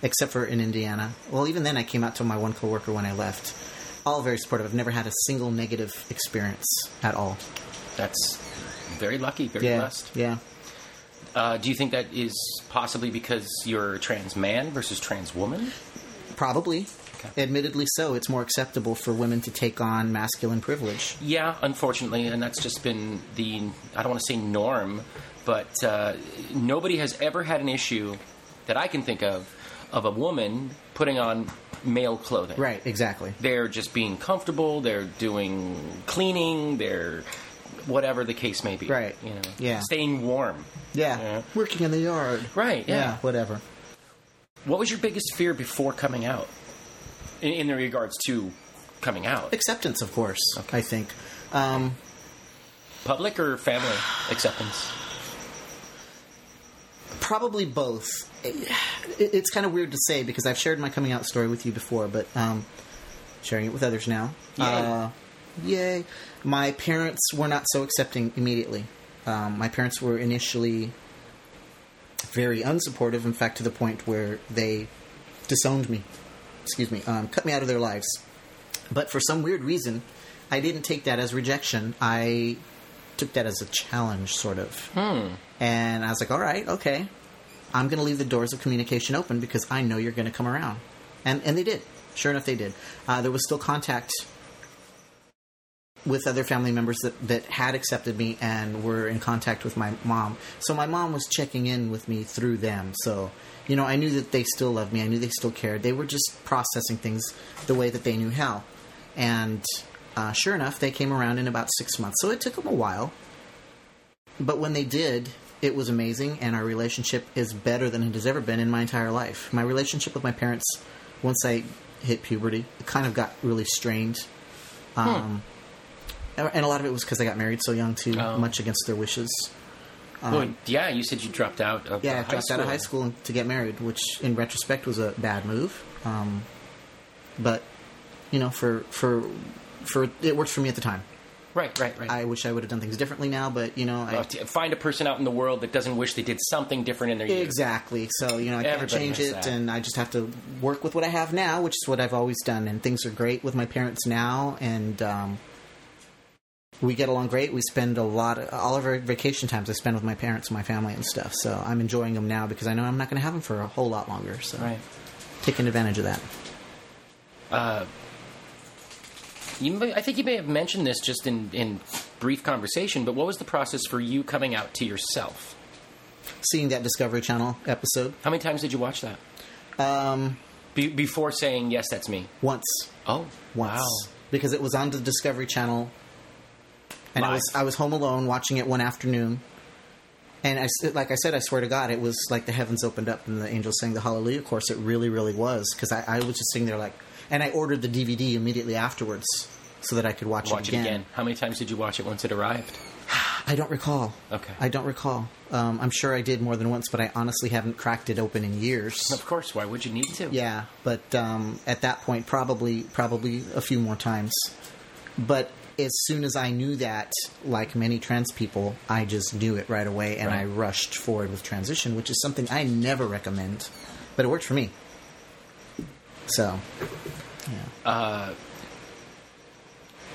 except for in Indiana. Well, even then, I came out to my one coworker when I left. All very supportive. I've never had a single negative experience at all. That's very lucky, very Yeah, blessed. yeah. Uh, do you think that is possibly because you're a trans man versus trans woman? Probably. Okay. Admittedly, so it's more acceptable for women to take on masculine privilege. Yeah, unfortunately, and that's just been the I don't want to say norm, but uh, nobody has ever had an issue that I can think of of a woman putting on male clothing. Right. Exactly. They're just being comfortable. They're doing cleaning. They're whatever the case may be. Right. You know. Yeah. Staying warm. Yeah. Yeah. Working in the yard. Right. Yeah. Whatever. What was your biggest fear before coming out? In, in regards to coming out, Acceptance, of course. I think. Um, public or family acceptance? Probably both. It, it's kind of weird to say because I've shared my coming out story with you before, but um, sharing it with others now. Yay. Uh, yay! My parents were not so accepting immediately. Um, my parents were initially very unsupportive. In fact, to the point where they disowned me. Excuse me, um, cut me out of their lives. But for some weird reason, I didn't take that as rejection. I took that as a challenge, sort of. And I was like, all right, okay. I'm going to leave the doors of communication open because I know you're going to come around. And, and they did. Sure enough, they did. Uh, there was still contact with other family members that, that had accepted me and were in contact with my mom. So my mom was checking in with me through them. So, you know, I knew that they still loved me. I knew they still cared. They were just processing things the way that they knew how. And uh, sure enough, they came around in about six months. So it took them a while. But when they did, it was amazing, and our relationship is better than it has ever been in my entire life. My relationship with my parents, once I hit puberty, it kind of got really strained. Um, And a lot of it was because I got married so young, too, Oh. much against their wishes. well, yeah, you said you dropped out of Um, Yeah, I dropped out of school. high school to get married, which in retrospect was a bad move. Um, but you know, for for for it worked for me at the time. Right, right, right. I wish I would have done things differently now, but you know, I, Uh, find a person out in the world that doesn't wish they did something different in their youth. exactly. So you know, I can't change it, that. and I just have to work with what I have now, which is what I've always done. And things are great with my parents now, and um, we get along great. We spend a lot, of, all of our vacation times I spend with my parents and my family and stuff. So I'm enjoying them now because I know I'm not going to have them for a whole lot longer. So Right. taking advantage of that. You may, I think you may have mentioned this just in, in brief conversation, but what was the process for you coming out to yourself? Seeing that Discovery Channel episode How many times did you watch that? um, Be, before saying, yes, that's me. once, Oh, once, wow. because it was on the Discovery Channel, and I was I was home alone watching it one afternoon, and I like I said, I swear to God, it was like the heavens opened up and the angels sang the Hallelujah chorus. It really, really was because I, I was just sitting there like, and I ordered the DVD immediately afterwards so that I could watch, Watch it it again. again. How many times did you watch it once it arrived? I don't recall. Okay. I don't recall. Um, I'm sure I did more than once, but I honestly haven't cracked it open in years. Of course. Why would you need to? Yeah, but um, at that point, probably probably a few more times. But as soon as I knew that, like many trans people, I just knew it right away, and I rushed forward with transition, which is something I never recommend, but it worked for me. So, yeah.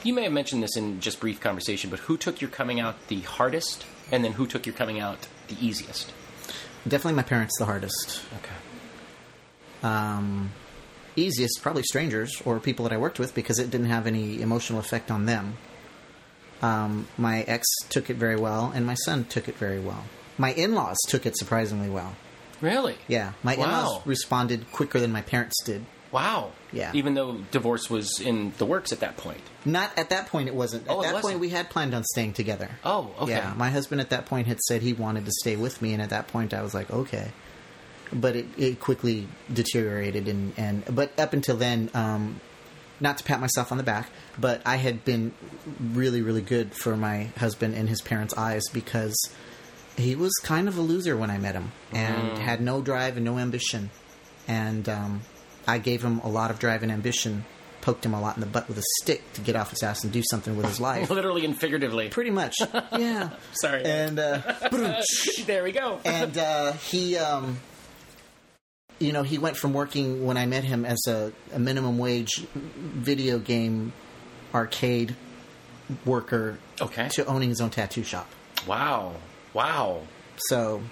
You may have mentioned this in just brief conversation, but who took your coming out the hardest, and then who took your coming out the easiest? definitely my parents the hardest. Okay. um, easiest probably strangers or people that I worked with because it didn't have any emotional effect on them. Um, my ex took it very well, and my son took it very well. My in-laws took it surprisingly well. Really? Yeah, my Wow. in-laws responded quicker than my parents did. Wow. Yeah. Even though divorce was in the works at that point. Not at that point. It wasn't. At Oh, it that point, we had planned on staying together. Oh, okay. Yeah, my husband at that point had said he wanted to stay with me, and at that point, I was like, okay. But it, it quickly deteriorated, and, and but up until then, um, not to pat myself on the back, but I had been really, really good for my husband in his parents' eyes because he was kind of a loser when I met him and had no drive and no ambition, and um, I gave him a lot of drive and ambition. Poked him a lot in the butt with a stick to get off his ass and do something with his life. Literally and figuratively. Pretty much, yeah. Sorry. And uh, there we go. and uh, he, um, you know, he went from working when I met him as a, a minimum wage video game arcade worker Okay. to owning his own tattoo shop. Wow. Wow. So,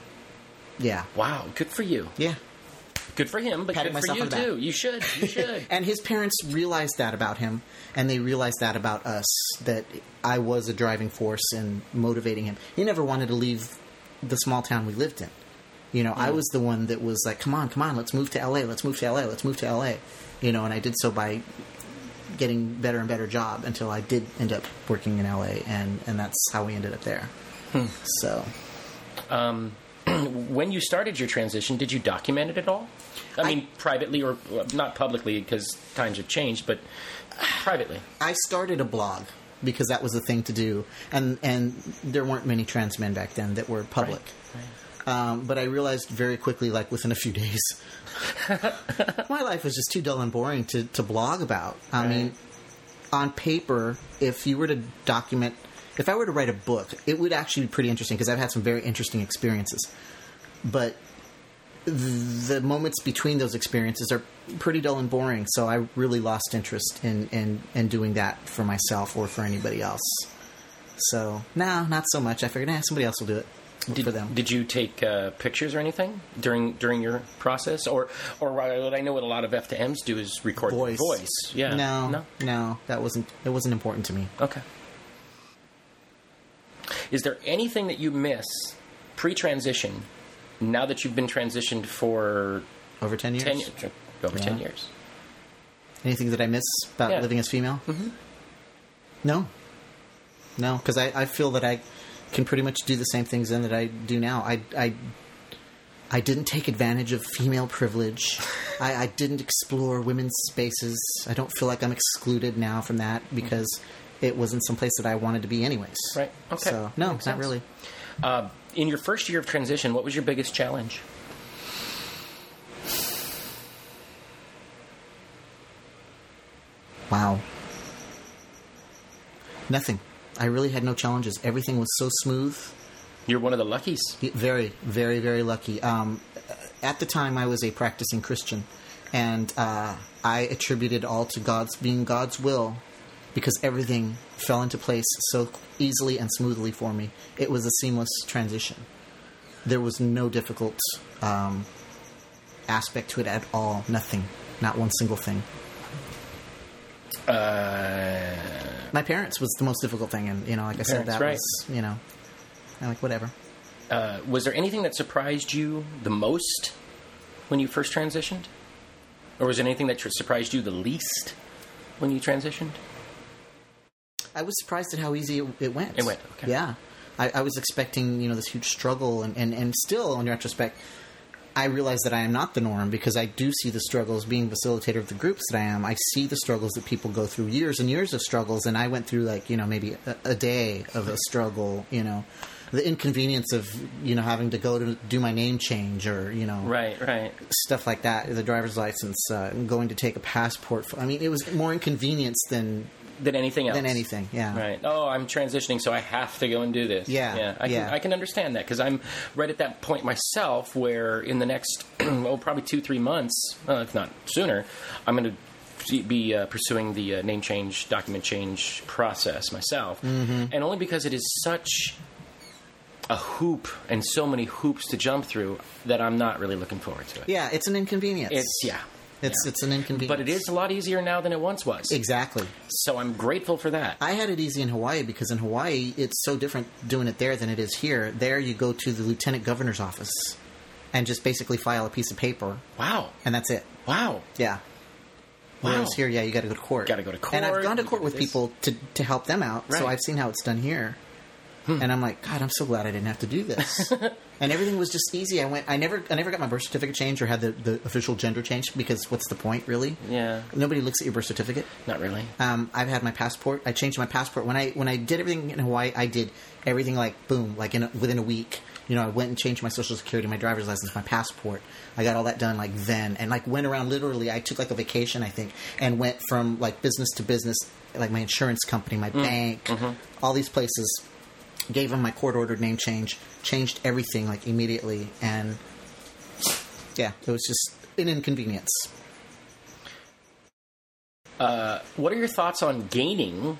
yeah, Wow. Good for you. yeah. Good for him, but Patting good for you on the back. too. You should. You should. And his parents realized that about him, and they realized that about us that I was a driving force in motivating him. He never wanted to leave the small town we lived in. You know, I mm. was the one that was like, "Come on, come on, let's move to LA. Let's move to LA. Let's move to LA." You know, and I did so by getting better and better job until I did end up working in LA, and and that's how we ended up there. Hmm. So, um, when you started your transition, did you document it at all? I, mean, privately or not publicly because times have changed, but privately. I started a blog because that was the thing to do, and and there weren't many trans men back then that were public. Um, but I realized very quickly, like within a few days, my life was just too dull and boring to, to blog about. I mean, on paper, if you were to document, if I were to write a book, it would actually be pretty interesting because I've had some very interesting experiences. But the moments between those experiences are pretty dull and boring. So I really lost interest in in, in doing that for myself or for anybody else. So no, not so much. I figured, eh, somebody else will do it Did, for them. did you take uh, pictures or anything during during your process, or or what I know what a lot of F to M's do is record voice, voice. Yeah. No, No. no, that wasn't. It wasn't important to me. Okay. Is there anything that you miss pre-transition? Now that you've been transitioned for Over ten years. ten years, over ten years. Anything that I miss about Yeah. living as female? Mm-hmm. No, no, because I, I feel that I can pretty much do the same things then that I do now. I I, I didn't take advantage of female privilege. I, I didn't explore women's spaces. I don't feel like I'm excluded now from that because it wasn't some place that I wanted to be anyways. Right. Okay. So no, Makes not sense. really. Uh, in your first year of transition, what was your biggest challenge? Wow. Nothing. I really had no challenges. Everything was so smooth. You're one of the luckies. Very, very, very lucky. Um, at the time, I was a practicing Christian, and uh, I attributed all to God's being God's will, because everything fell into place so easily and smoothly for me. It was a seamless transition. There was no difficult um, aspect to it at all. Nothing. Not one single thing. Uh, My parents was the most difficult thing, and you know, like I said, Parents, that right. was you know, I'm like whatever. uh, was there anything that surprised you the most when you first transitioned, or was there anything that surprised you the least when you transitioned? I was surprised at how easy it, it went. It went, okay. Yeah, I, I was expecting you know this huge struggle, and, and and still in retrospect, I realize that I am not the norm because I do see the struggles. Being facilitator of the groups that I am, I see the struggles that people go through, years and years of struggles, and I went through like you know maybe a, a day of a struggle. You know, the inconvenience of you know having to go to do my name change or you know Right, right. stuff like that, the driver's license, uh, going to take a passport. For, I mean, it was more inconvenience than Than anything else. than anything. Yeah. Right. Oh, I'm transitioning, so I have to go and do this. Yeah, Yeah. I yeah. can I can understand that because I'm right at that point myself, where in the next oh probably two three months, uh, if not sooner, I'm going to be uh, pursuing the uh, name change document change process myself, Mm-hmm. and only because it is such a hoop and so many hoops to jump through that I'm not really looking forward to it. Yeah, it's an inconvenience. It's yeah. It's yeah. it's an inconvenience. But it is a lot easier now than it once was. exactly. So I'm grateful for that. I had it easy in Hawaii because in Hawaii it's so different doing it there than it is here. There you go to the lieutenant governor's office and just basically file a piece of paper wow. and that's it. Wow. Yeah. Wow. Whereas here, yeah, you got to go to court. Gotta go to court. And I've gone to court with this. people to to help them out, so Right. Hmm. I've seen how it's done here. And I'm like, God, I'm so glad I didn't have to do this. and everything was just easy. I went. I never. I never got my birth certificate changed or had the, the official gender changed because what's the point, really? Yeah. Nobody looks at your birth certificate. Not really. Um, I've had my passport. I changed my passport when I when I did everything in Hawaii. I did everything like boom, like in a, within a week. You know, I went and changed my social security, my driver's license, my passport. I got all that done like then, and like went around. Literally, I took like a vacation, I think, and went from like business to business, like my insurance company, my bank, all these places. Gave him my court ordered name change, changed everything like immediately, and yeah, it was just an inconvenience. What are your thoughts on gaining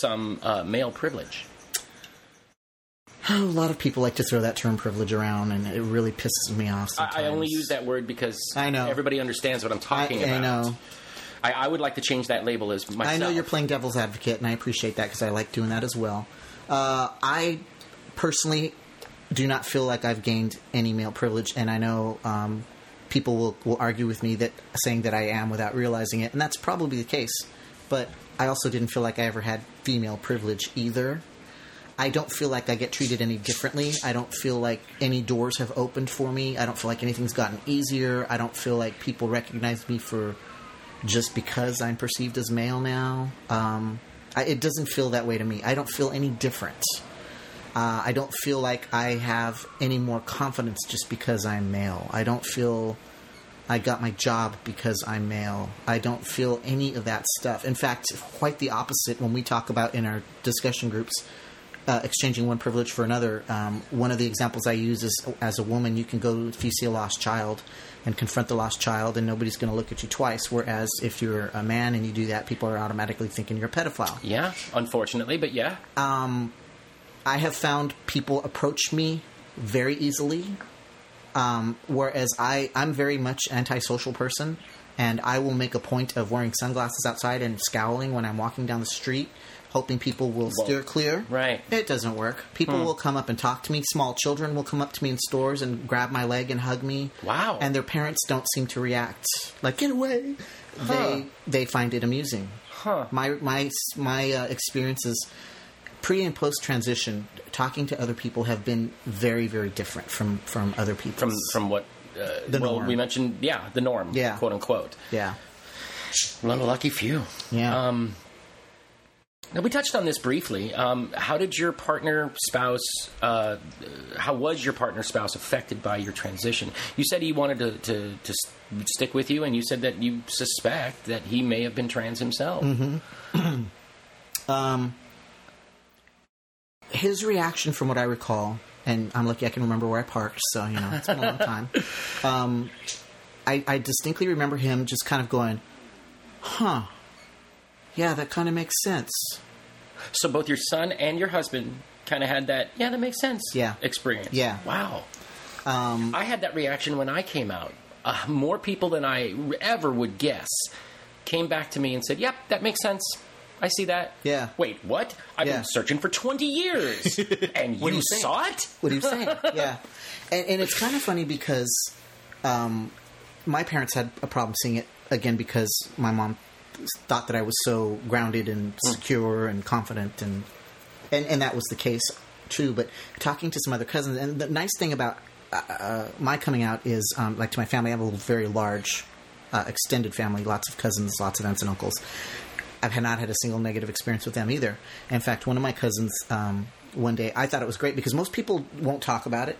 some uh, male privilege? A lot of people like to throw that term privilege around, and it really pisses me off. Sometimes. I, I only use that word because I know. everybody understands what I'm I, talking I about. know. I, I would like to change that label as myself. I know you're playing devil's advocate, and I appreciate that because I like doing that as well. Uh, I personally do not feel like I've gained any male privilege, and I know um, people will, will argue with me that saying that I am without realizing it, and that's probably the case. But I also didn't feel like I ever had female privilege either. I don't feel like I get treated any differently. I don't feel like any doors have opened for me. I don't feel like anything's gotten easier. I don't feel like people recognize me for just because I'm perceived as male now. Um, I, it doesn't feel that way to me. I don't feel any different. Uh, I don't feel like I have any more confidence just because I'm male. I don't feel I got my job because I'm male. I don't feel any of that stuff. In fact, quite the opposite when we talk about in our discussion groups. Uh, exchanging one privilege for another. Um, one of the examples I use is as a woman, you can go if you see a lost child and confront the lost child, and nobody's going to look at you twice. Whereas if you're a man and you do that, people are automatically thinking you're a pedophile. Yeah, unfortunately, but yeah. I have found people approach me very easily, um, whereas I I'm very much antisocial person. and I will make a point of wearing sunglasses outside and scowling when I'm walking down the street, hoping people will steer clear. Right. It doesn't work. People will come up and talk to me. Small children will come up to me in stores and grab my leg and hug me. Wow. And their parents don't seem to react like get away. Huh. They they find it amusing. Huh. My my my uh, experiences pre and post transition talking to other people have been very very different from from other people. From from what? Uh, The well, norm. we mentioned, yeah, the norm, Yeah. quote unquote. yeah. Well, a lucky few. Yeah. Um, now we touched on this briefly. Um, how did your partner spouse? Uh, how was your partner spouse affected by your transition? You said he wanted to, to to stick with you, and you said that you suspect that he may have been trans himself. Mm-hmm. Um, his reaction, from what I recall, and I'm lucky I can remember where I parked, so you know it's been a long time. Um, I, I distinctly remember him just kind of going, "Huh, yeah, that kind of makes sense." So both your son and your husband kind of had that. Yeah, that makes sense. Yeah. experience. Yeah. Wow. Um, I had that reaction when I came out. Uh, more people than I ever would guess came back to me and said, "Yep, that makes sense. I see that." Yeah. Wait, what? I've Yeah. been searching for twenty years, and you you saw it? What are you saying? yeah, and, and it's kind of funny because um, my parents had a problem seeing it again because my mom thought that I was so grounded and secure and confident, and and and that was the case too. But talking to some other cousins, and the nice thing about uh, uh, my coming out is um, like to my family, I have a very large. Uh, extended family, lots of cousins, lots of aunts and uncles. I've not had a single negative experience with them either. In fact, one of my cousins, um, one day, I thought it was great because most people won't talk about it.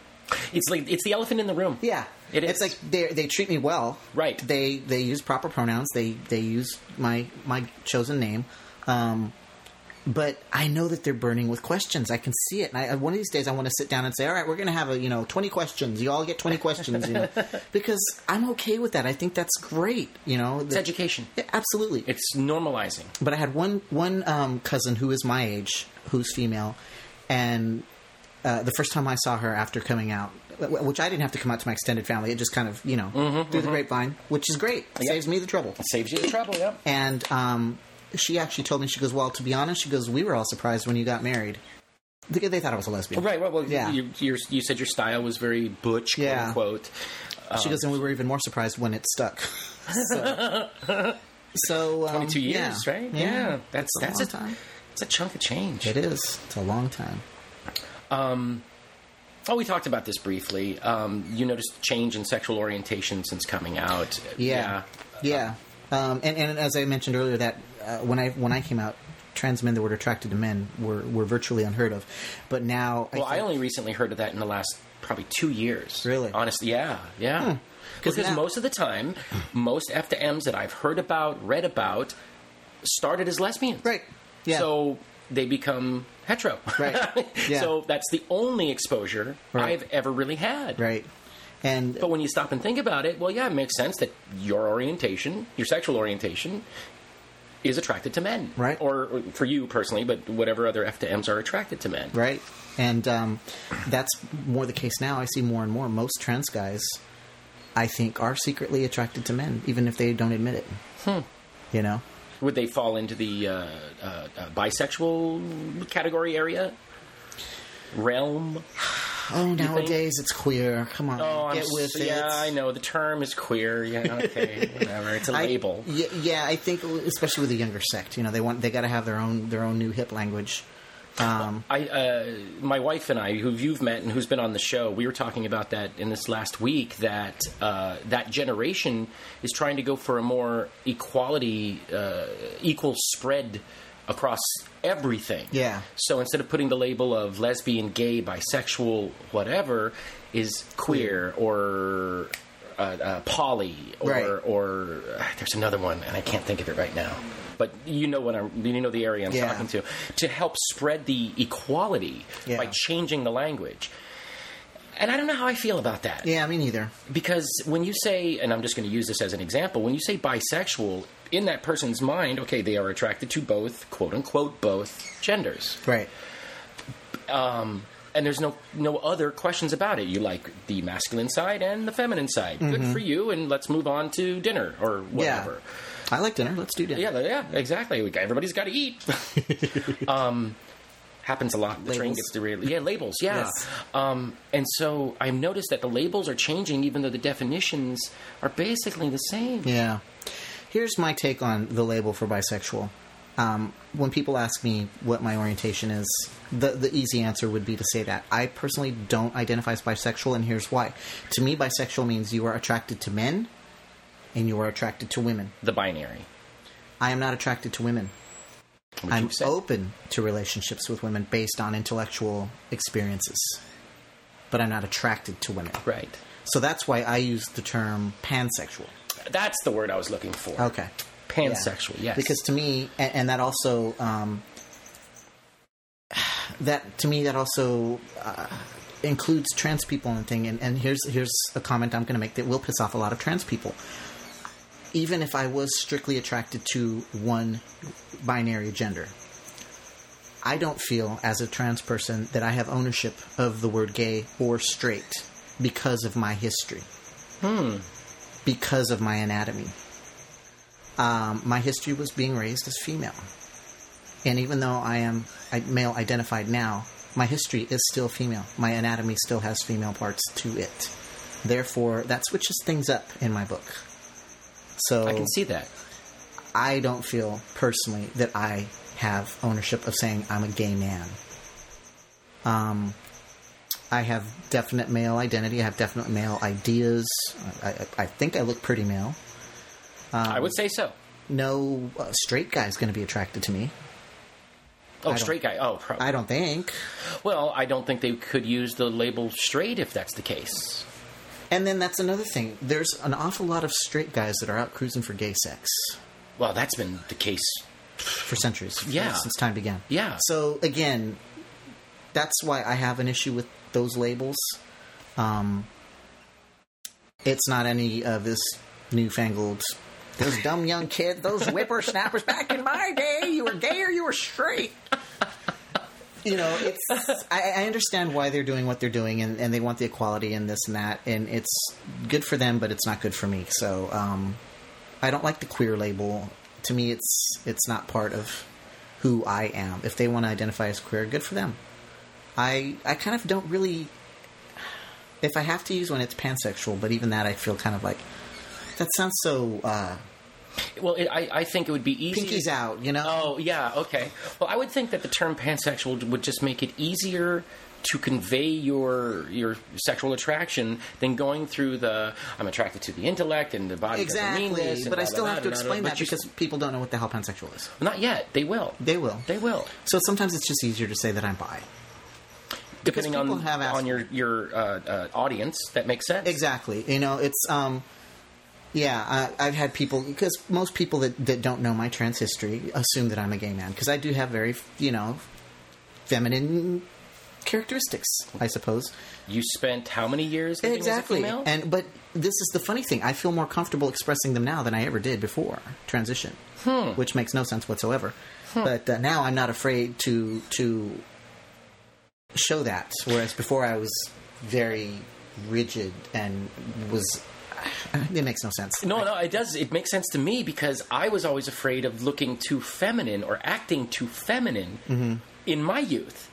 It's like it's the elephant in the room. Yeah, It is. It's like they they treat me well. Right. They they use proper pronouns. They they use my my chosen name. Um, but I know that they're burning with questions. I can see it. And I, one of these days, I want to sit down and say, "All right, we're going to have a you know twenty questions. You all get twenty questions." You know, because I'm okay with that. I think that's great. You know, It's education. Yeah, absolutely. It's normalizing. But I had one one um, cousin who is my age, who's female, and uh, the first time I saw her after coming out, which I didn't have to come out to my extended family, it just kind of you know through the grapevine, which is great, It saves me the trouble. It saves you the trouble. Yep. And um, she actually told me, she goes, "Well, to be honest, she goes, we were all surprised when you got married." They, they thought I was a lesbian, Right. Well, well Yeah. you, you, you said your style was very butch, quote Yeah. unquote. She goes, and we were even more surprised when it stuck. so, so um, 22 years, yeah. right? Yeah. That's It's a that's a, time. it's a chunk of change. It is. It's a long time. Um, oh, we talked about this briefly. Um, you noticed change in sexual orientation since coming out. Yeah, yeah. Um, and, and as I mentioned earlier, that uh, when I when I came out, trans men that were attracted to men were, were virtually unheard of. But now, Well, I, think- only recently heard of that in the last probably two years. Really? Hmm. Honestly, yeah, yeah. 'Cause Because most of the time, most F to M's that I've heard about, read about, started as lesbians. right, yeah, So they become hetero. Right. Yeah. So that's the only exposure Right. I've ever really had. right, and But when you stop and think about it, well, yeah, it makes sense that your orientation, your sexual orientation, is attracted to men. Right. Or, or for you personally, but whatever other F to M's are attracted to men. right, and um, that's more the case now. I see more and more. Most trans guys, I think, are secretly attracted to men, even if they don't admit it. Hmm. You know, Would they fall into the uh, uh, uh, bisexual category area? Realm? oh, nowadays it's queer. Come on, Oh, get I'm with so- it. Yeah, I know. The term is queer. Yeah, okay. Whatever. It's a I- label. yeah, yeah, I think especially with the younger sect, you know, they want they got to have their own their own new hip language. Um, I, uh, my wife and I, who you've met and who's been on the show, we were talking about that in this last week. That uh, that generation is trying to go for a more equality, uh, equal spread across everything. Yeah. So instead of putting the label of lesbian, gay, bisexual, whatever, is queer or uh, uh, poly or Right. or uh, there's another one and I can't think of it right now. But you know what I'm, you know the area I'm Yeah. talking to. To help spread the equality Yeah. by changing the language. And I don't know how I feel about that yeah, me neither. because when you say, and I'm just going to use this as an example, when you say bisexual, in that person's mind, okay, they are attracted to both, quote unquote, both genders. Right. And and there's no no other questions about it. You like the masculine side and the feminine side. Good for you, and let's move on to dinner or whatever. Yeah. I like dinner. Let's do dinner. Yeah, yeah, exactly. We Everybody's got to eat. um, happens a lot. The train Labels. gets derailed. Yeah, labels. Yeah. Yes. Um, and so I've noticed that the labels are changing, even though the definitions are basically the same. Yeah. Here's my take on the label for bisexual. Um, when people ask me what my orientation is, the the easy answer would be to say that I personally don't identify as bisexual, and here's why. To me, bisexual means you are attracted to men, and you are attracted to women. The binary. I am not attracted to women. I'm open to relationships with women based on intellectual experiences, but I'm not attracted to women. Right. So that's why I use the term pansexual. That's the word I was looking for. Okay. Pansexual. Yes. Because to me, and, and that also, um, that to me, that also uh, includes trans people and thing. And, and here's here's a comment I'm going to make that will piss off a lot of trans people. Even if I was strictly attracted to one binary gender, I don't feel as a trans person that I have ownership of the word gay or straight because of my history. Hmm. Because of my anatomy. Um, my history was being raised as female. And even though I am male identified now, my history is still female. My anatomy still has female parts to it. Therefore, that switches things up in my book. So I can see that. I don't feel personally that I have ownership of saying I'm a gay man. Um, I have definite male identity. I have definite male ideas. I, I, I think I look pretty male. I would say so. No uh, straight guy's going to be attracted to me. Oh, straight guy. Oh, pro- I don't think. well, I don't think they could use the label straight if that's the case. And then that's another thing. There's an awful lot of straight guys that are out cruising for gay sex Well, that's been the case. for centuries. Yeah. Since time began. Yeah. So again, that's why I have an issue with those labels. Um, it's not any of this newfangled. Those dumb young kids, those whippersnappers. Back in my day, you were gay or you were straight. You know, it's. I, I understand why they're doing what they're doing, and, and they want the equality and this and that, and it's good for them, but it's not good for me. So, um, I don't like the queer label. To me, it's it's not part of who I am. If they want to identify as queer, good for them. I I kind of don't really. If I have to use one, it's pansexual. But even that, I feel kind of like that sounds so uh, Well, it, I, I think it would be easy. pinkies out, you know. Oh, yeah, okay. Well, I would think that the term pansexual would just make it easier to convey your your sexual attraction than going through the I'm attracted to the intellect and the body doesn't mean exactly. this. But I still have to explain that because people don't know what the hell pansexual is. not yet. They will. They will. They will. So sometimes it's just easier to say that I'm bi. Depending on on your your uh, uh, audience, that makes sense. Exactly. You know, it's um, yeah. I, I've had people because most people that that don't know my trans history assume that I'm a gay man because I do have very you know feminine characteristics, I suppose. You spent how many years Exactly. as a female? And but this is the funny thing. I feel more comfortable expressing them now than I ever did before transition, Hmm. which makes no sense whatsoever. But uh, now I'm not afraid to to show that. Whereas before I was very rigid and was. It makes no sense. No, no, it does. It makes sense to me because I was always afraid of looking too feminine or acting too feminine Mm-hmm. in my youth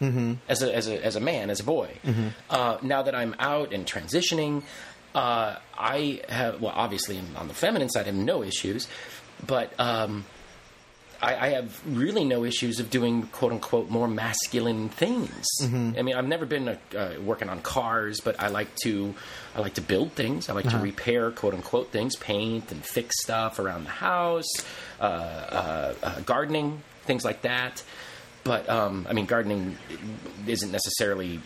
as a as a as a man, as a boy. Mm-hmm. Uh, now that I'm out and transitioning, uh, I have well, obviously on the feminine side, I have no issues, but. Um, I, I have really no issues of doing quote unquote more masculine things. Mm-hmm. I mean, I've never been uh, uh, working on cars, but I like to I like to build things. I like Uh-huh. to repair quote unquote things, paint and fix stuff around the house, uh, uh, uh, gardening, things like that. But um, I mean, gardening isn't necessarily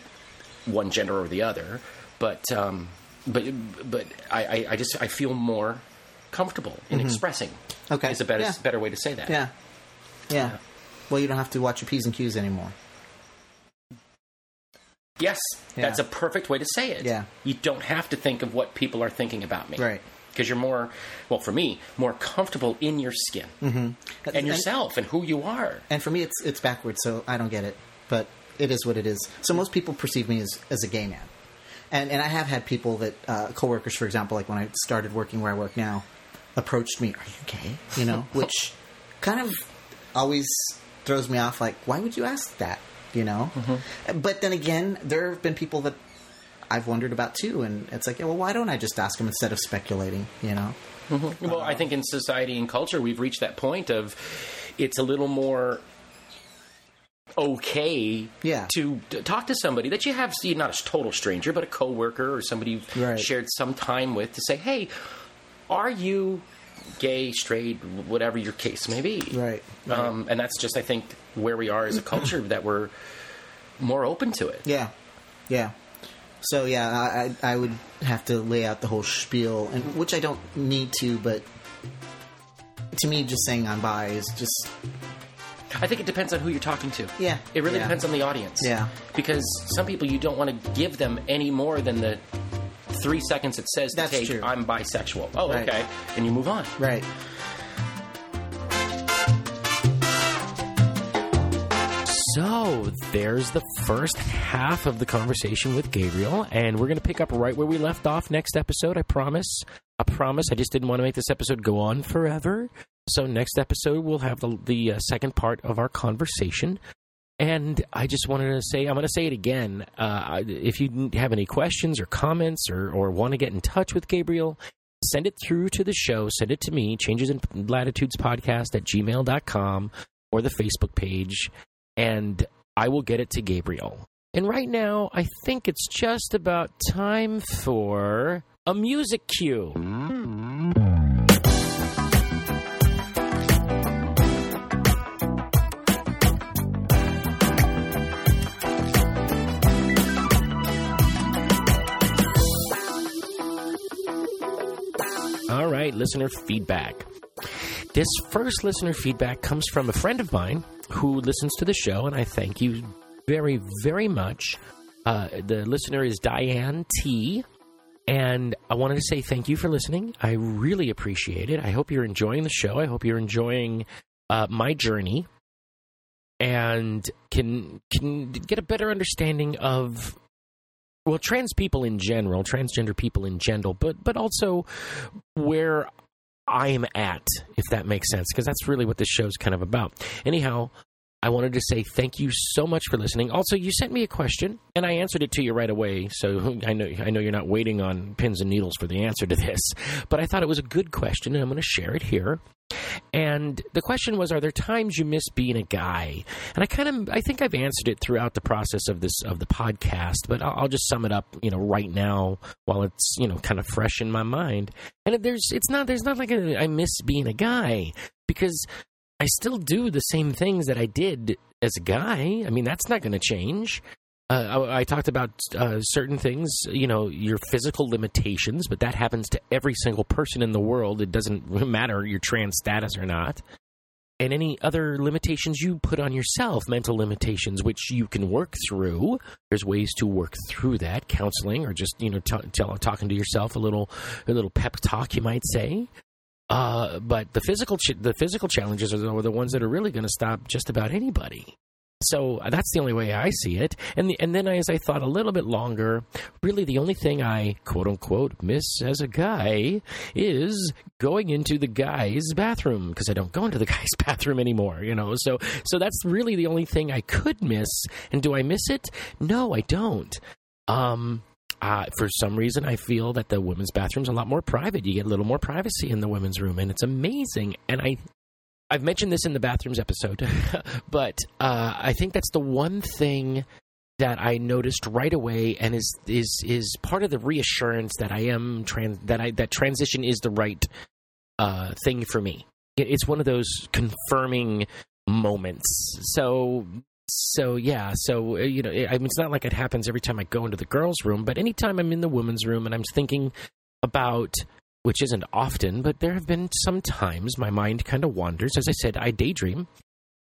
one gender or the other, but um, but but I, I, I just I feel more comfortable in expressing. Mm-hmm. Okay. is a better Yeah. better way to say that. Yeah. Yeah. Well, you don't have to watch your P's and Q's anymore. Yes, Yeah. that's a perfect way to say it. Yeah. You don't have to think of what people are thinking about me. Right. Because you're more, well, for me, more comfortable in your skin Mm-hmm. and yourself and who you are. And for me, it's it's backwards, so I don't get it. But it is what it is. So most people perceive me as as a gay man, and and I have had people that uh, coworkers, for example, like when I started working where I work now, approached me, "Are you gay?" You know, which kind of always throws me off. Like, why would you ask that? You know, mm-hmm. but then again, there have been people that I've wondered about too, and it's like, yeah, well, why don't I just ask them instead of speculating? You know, mm-hmm. Well, I uh, think in society and culture, we've reached that point of it's a little more okay Yeah. to to talk to somebody that you have see not a total stranger but a coworker or somebody you've Right. shared some time with to say hey are you gay straight whatever your case may be Right, right. Um, and that's just i think where we are as a culture that we're more open to it Yeah, yeah. So yeah, I I I would have to lay out the whole spiel, and which I don't need to, but to me, just saying I'm bi is just I think it depends on who you're talking to. Yeah. It really Yeah. depends on the audience. Yeah. Because some people you don't want to give them any more than the three seconds it says to That's take, true. I'm bisexual. Oh, Right. okay. And you move on. right. So there's the first half of the conversation with Gabriel, and we're going to pick up right where we left off next episode. I promise. I promise. I just didn't want to make this episode go on forever. So next episode we'll have the the uh, second part of our conversation. And I just wanted to say, I'm going to say it again. Uh, if you have any questions or comments or, or want to get in touch with Gabriel, send it through to the show. Send it to me, Changes in Latitudes Podcast at gmail.com or the Facebook page, and I will get it to Gabriel. And right now, I think it's just about time for a music cue. All right, listener feedback. This first listener feedback comes from a friend of mine who listens to the show, and I thank you very, very much. Uh, the listener is Diane T. And I wanted to say thank you for listening. I really appreciate it. I hope you're enjoying the show. I hope you're enjoying uh, my journey and can can get a better understanding of well trans people in general, transgender people in general, but but also where I'm at, if that makes sense, because that's really what this show's kind of about. Anyhow, I wanted to say thank you so much for listening. Also, you sent me a question, and I answered it to you right away. So I know I know you're not waiting on pins and needles for the answer to this, but I thought it was a good question, and I'm going to share it here. And the question was, are there times you miss being a guy? And I kind of, I think I've answered it throughout the process of this of the podcast, but I'll, I'll just sum it up, you know, right now while it's you know kind of fresh in my mind. And there's, it's not, there's not like a, I miss being a guy because I still do the same things that I did as a guy. I mean, that's not going to change. Uh, I, I talked about uh, certain things, you know, your physical limitations, but that happens to every single person in the world. It doesn't matter your trans status or not. And any other limitations you put on yourself, mental limitations, which you can work through. There's ways to work through that, counseling or just you know t- tell, talking to yourself a little, a little pep talk, you might say. Uh, but the physical ch- the physical challenges are the, are the ones that are really going to stop just about anybody. So that's the only way I see it. And the, and then as I thought a little bit longer, really the only thing I quote unquote miss as a guy is going into the guy's bathroom because I don't go into the guy's bathroom anymore. You know, so so that's really the only thing I could miss. And do I miss it? No, I don't. Um, uh, for some reason, I feel that the women's bathroom's a lot more private. You get a little more privacy in the women's room, and it's amazing. And I, I've mentioned this in the bathrooms episode, but uh, I think that's the one thing that I noticed right away, and is is is part of the reassurance that I am trans that I that transition is the right uh, thing for me. It, it's one of those confirming moments. So so yeah, so uh, you know, I mean, it's not like it happens every time I go into the girls' room, but anytime I'm in the women's room and I'm thinking about, which isn't often, but there have been some times my mind kind of wanders. As I said, I daydream.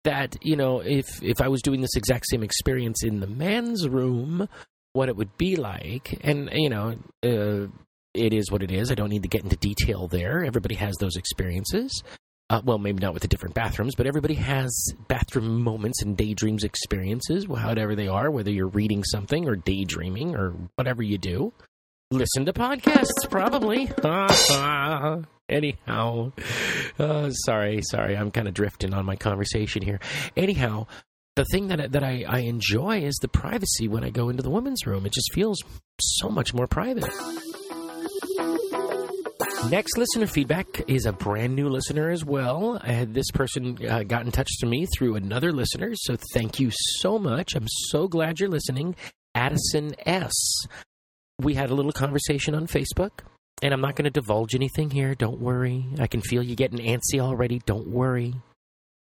That you know, if if I was doing this exact same experience in the man's room, what it would be like, and you know, uh, it is what it is. I don't need to get into detail there. Everybody has those experiences. Uh, well, maybe not with the different bathrooms, but everybody has bathroom moments and daydreams experiences, whatever they are, whether you're reading something or daydreaming or whatever you do. Listen to podcasts, probably. Anyhow, uh, sorry, sorry, I'm kind of drifting on my conversation here. Anyhow, the thing that that I, I enjoy is the privacy when I go into the women's room. It just feels so much more private. Next listener feedback is a brand new listener as well. Had this person uh, got in touch to me through another listener, so thank you so much. I'm so glad you're listening. Addison S. We had a little conversation on Facebook, and I'm not going to divulge anything here. Don't worry. I can feel you getting antsy already. Don't worry.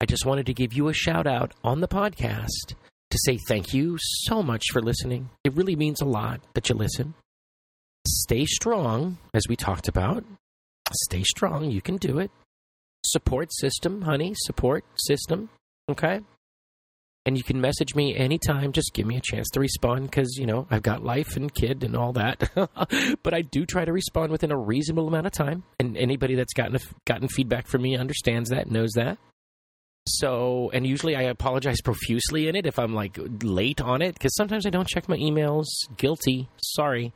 I just wanted to give you a shout out on the podcast to say thank you so much for listening. It really means a lot that you listen. Stay strong, as we talked about. Stay strong. You can do it. Support system, honey. Support system. Okay? And you can message me anytime. Just give me a chance to respond because, you know, I've got life and kid and all that. but I do try to respond within a reasonable amount of time. And anybody that's gotten, gotten feedback from me understands that, knows that. So, and usually I apologize profusely in it if I'm like late on it because sometimes I don't check my emails. Guilty. Sorry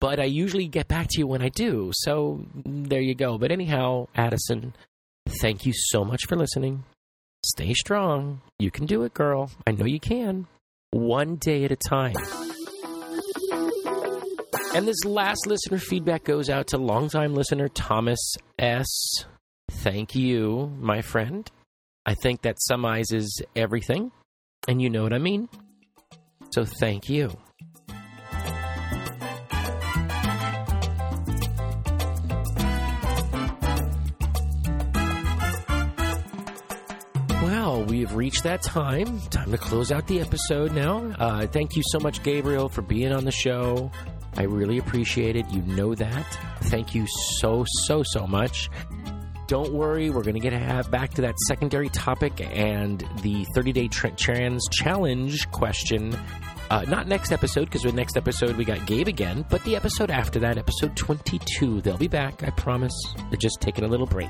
but I usually get back to you when I do. So there you go. But anyhow, Addison, thank you so much for listening. Stay strong. You can do it, girl. I know you can. One day at a time. And this last listener feedback goes out to longtime listener Thomas S. Thank you, my friend. I think that summarizes everything, and you know what I mean. So thank you. Well, we've reached that time. Time to close out the episode now. Uh, thank you so much, Gabriel, for being on the show. I really appreciate it. You know that. Thank you so, so, so much. Don't worry, we're going to get have back to that secondary topic and the 30 day tra- trans challenge question. Uh, not next episode, because with next episode we got Gabe again, but the episode after that, episode 22. They'll be back, I promise. They're just taking a little break.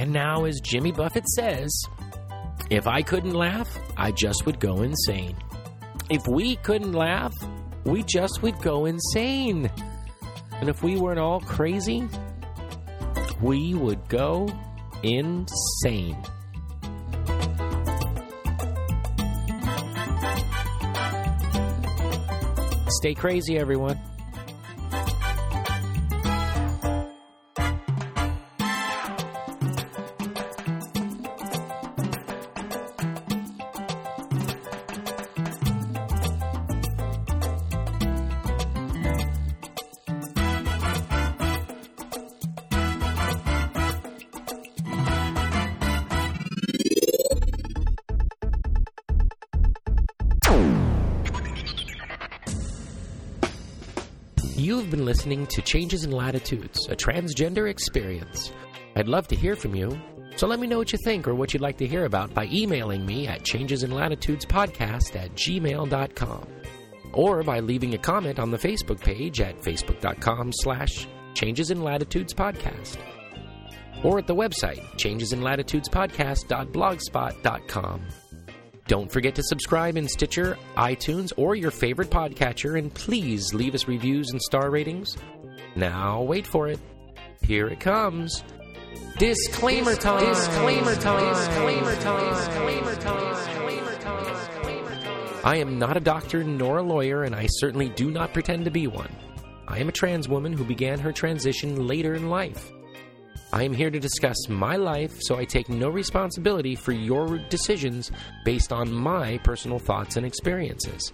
And now, as Jimmy Buffett says, if I couldn't laugh, I just would go insane. If we couldn't laugh, we just would go insane. And if we weren't all crazy, we would go insane. Stay crazy, everyone. Listening to Changes in Latitudes, a transgender experience. I'd love to hear from you, so let me know what you think or what you'd like to hear about by emailing me at changesinlatitudespodcast at gmail.com or by leaving a comment on the Facebook page at facebook.com slash changesinlatitudespodcast or at the website changesinlatitudespodcast.blogspot.com. Don't forget to subscribe in Stitcher, iTunes, or your favorite podcatcher, and please leave us reviews and star ratings. Now, wait for it. Here it comes. Disclaimer time. Disclaimer time. Disclaimer time. Disclaimer time. Disclaimer time. I am not a doctor nor a lawyer, and I certainly do not pretend to be one. I am a trans woman who began her transition later in life. I am here to discuss my life, so I take no responsibility for your decisions based on my personal thoughts and experiences.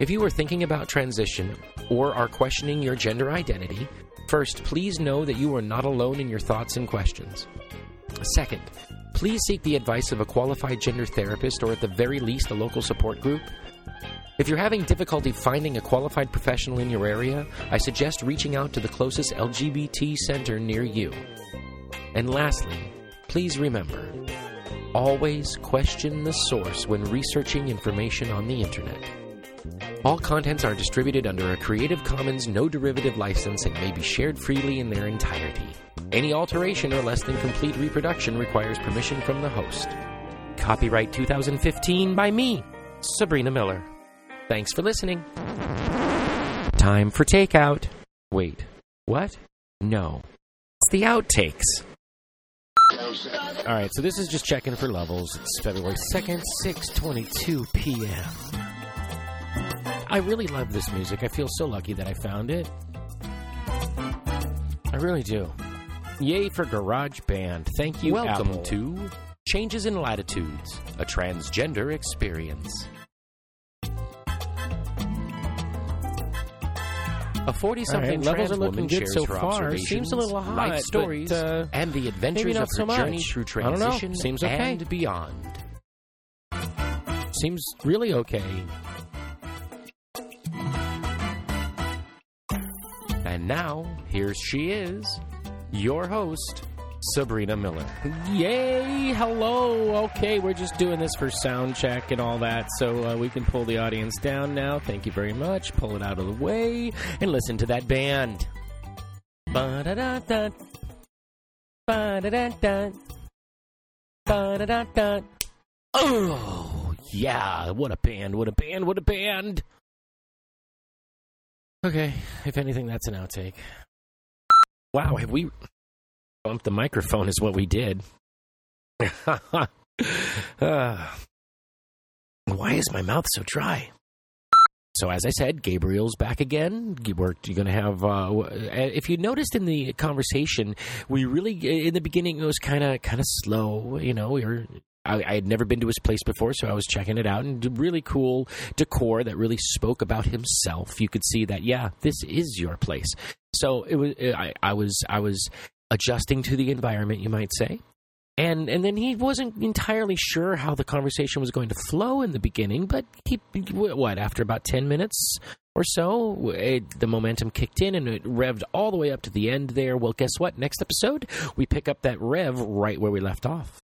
If you are thinking about transition or are questioning your gender identity, first, please know that you are not alone in your thoughts and questions. Second, please seek the advice of a qualified gender therapist or at the very least a local support group. If you're having difficulty finding a qualified professional in your area, I suggest reaching out to the closest LGBT center near you. And lastly, please remember Always question the source when researching information on the internet. All contents are distributed under a Creative Commons no derivative license and may be shared freely in their entirety. Any alteration or less than complete reproduction requires permission from the host. Copyright 2015 by me, Sabrina Miller. Thanks for listening. Time for takeout. Wait, what? No. It's the outtakes. All right, so this is just checking for levels. It's February 2nd, 6:22 p.m. I really love this music. I feel so lucky that I found it. I really do. Yay for Garage Band. Thank you, Welcome Apple. to Changes in Latitudes, a transgender experience. A 40 something right, levels are looking woman good so far. Seems a little hot, life stories, but, uh, and the adventures of her so journey through I don't know. transition Seems okay. and beyond. Seems really okay. And now, here she is, your host, Sabrina Miller. Yay! Hello. Okay, we're just doing this for sound check and all that, so uh, we can pull the audience down now. Thank you very much. Pull it out of the way and listen to that band. Ba-da-da-da. Ba-da-da-da. Ba-da-da-da. Oh, yeah, what a band, what a band, what a band. Okay, if anything, that's an outtake. Wow, have we bumped the microphone? Is what we did. Uh, why is my mouth so dry? So, as I said, Gabriel's back again. You We're going to have. Uh, if you noticed in the conversation, we really in the beginning it was kind of kind of slow. You know, we were I, I, had never been to his place before, so I was checking it out and really cool decor that really spoke about himself. You could see that, yeah, this is your place. So it was. I, I was. I was adjusting to the environment, you might say. And and then he wasn't entirely sure how the conversation was going to flow in the beginning, but he what after about ten minutes or so, it, the momentum kicked in and it revved all the way up to the end there. Well, guess what? Next episode, we pick up that rev right where we left off.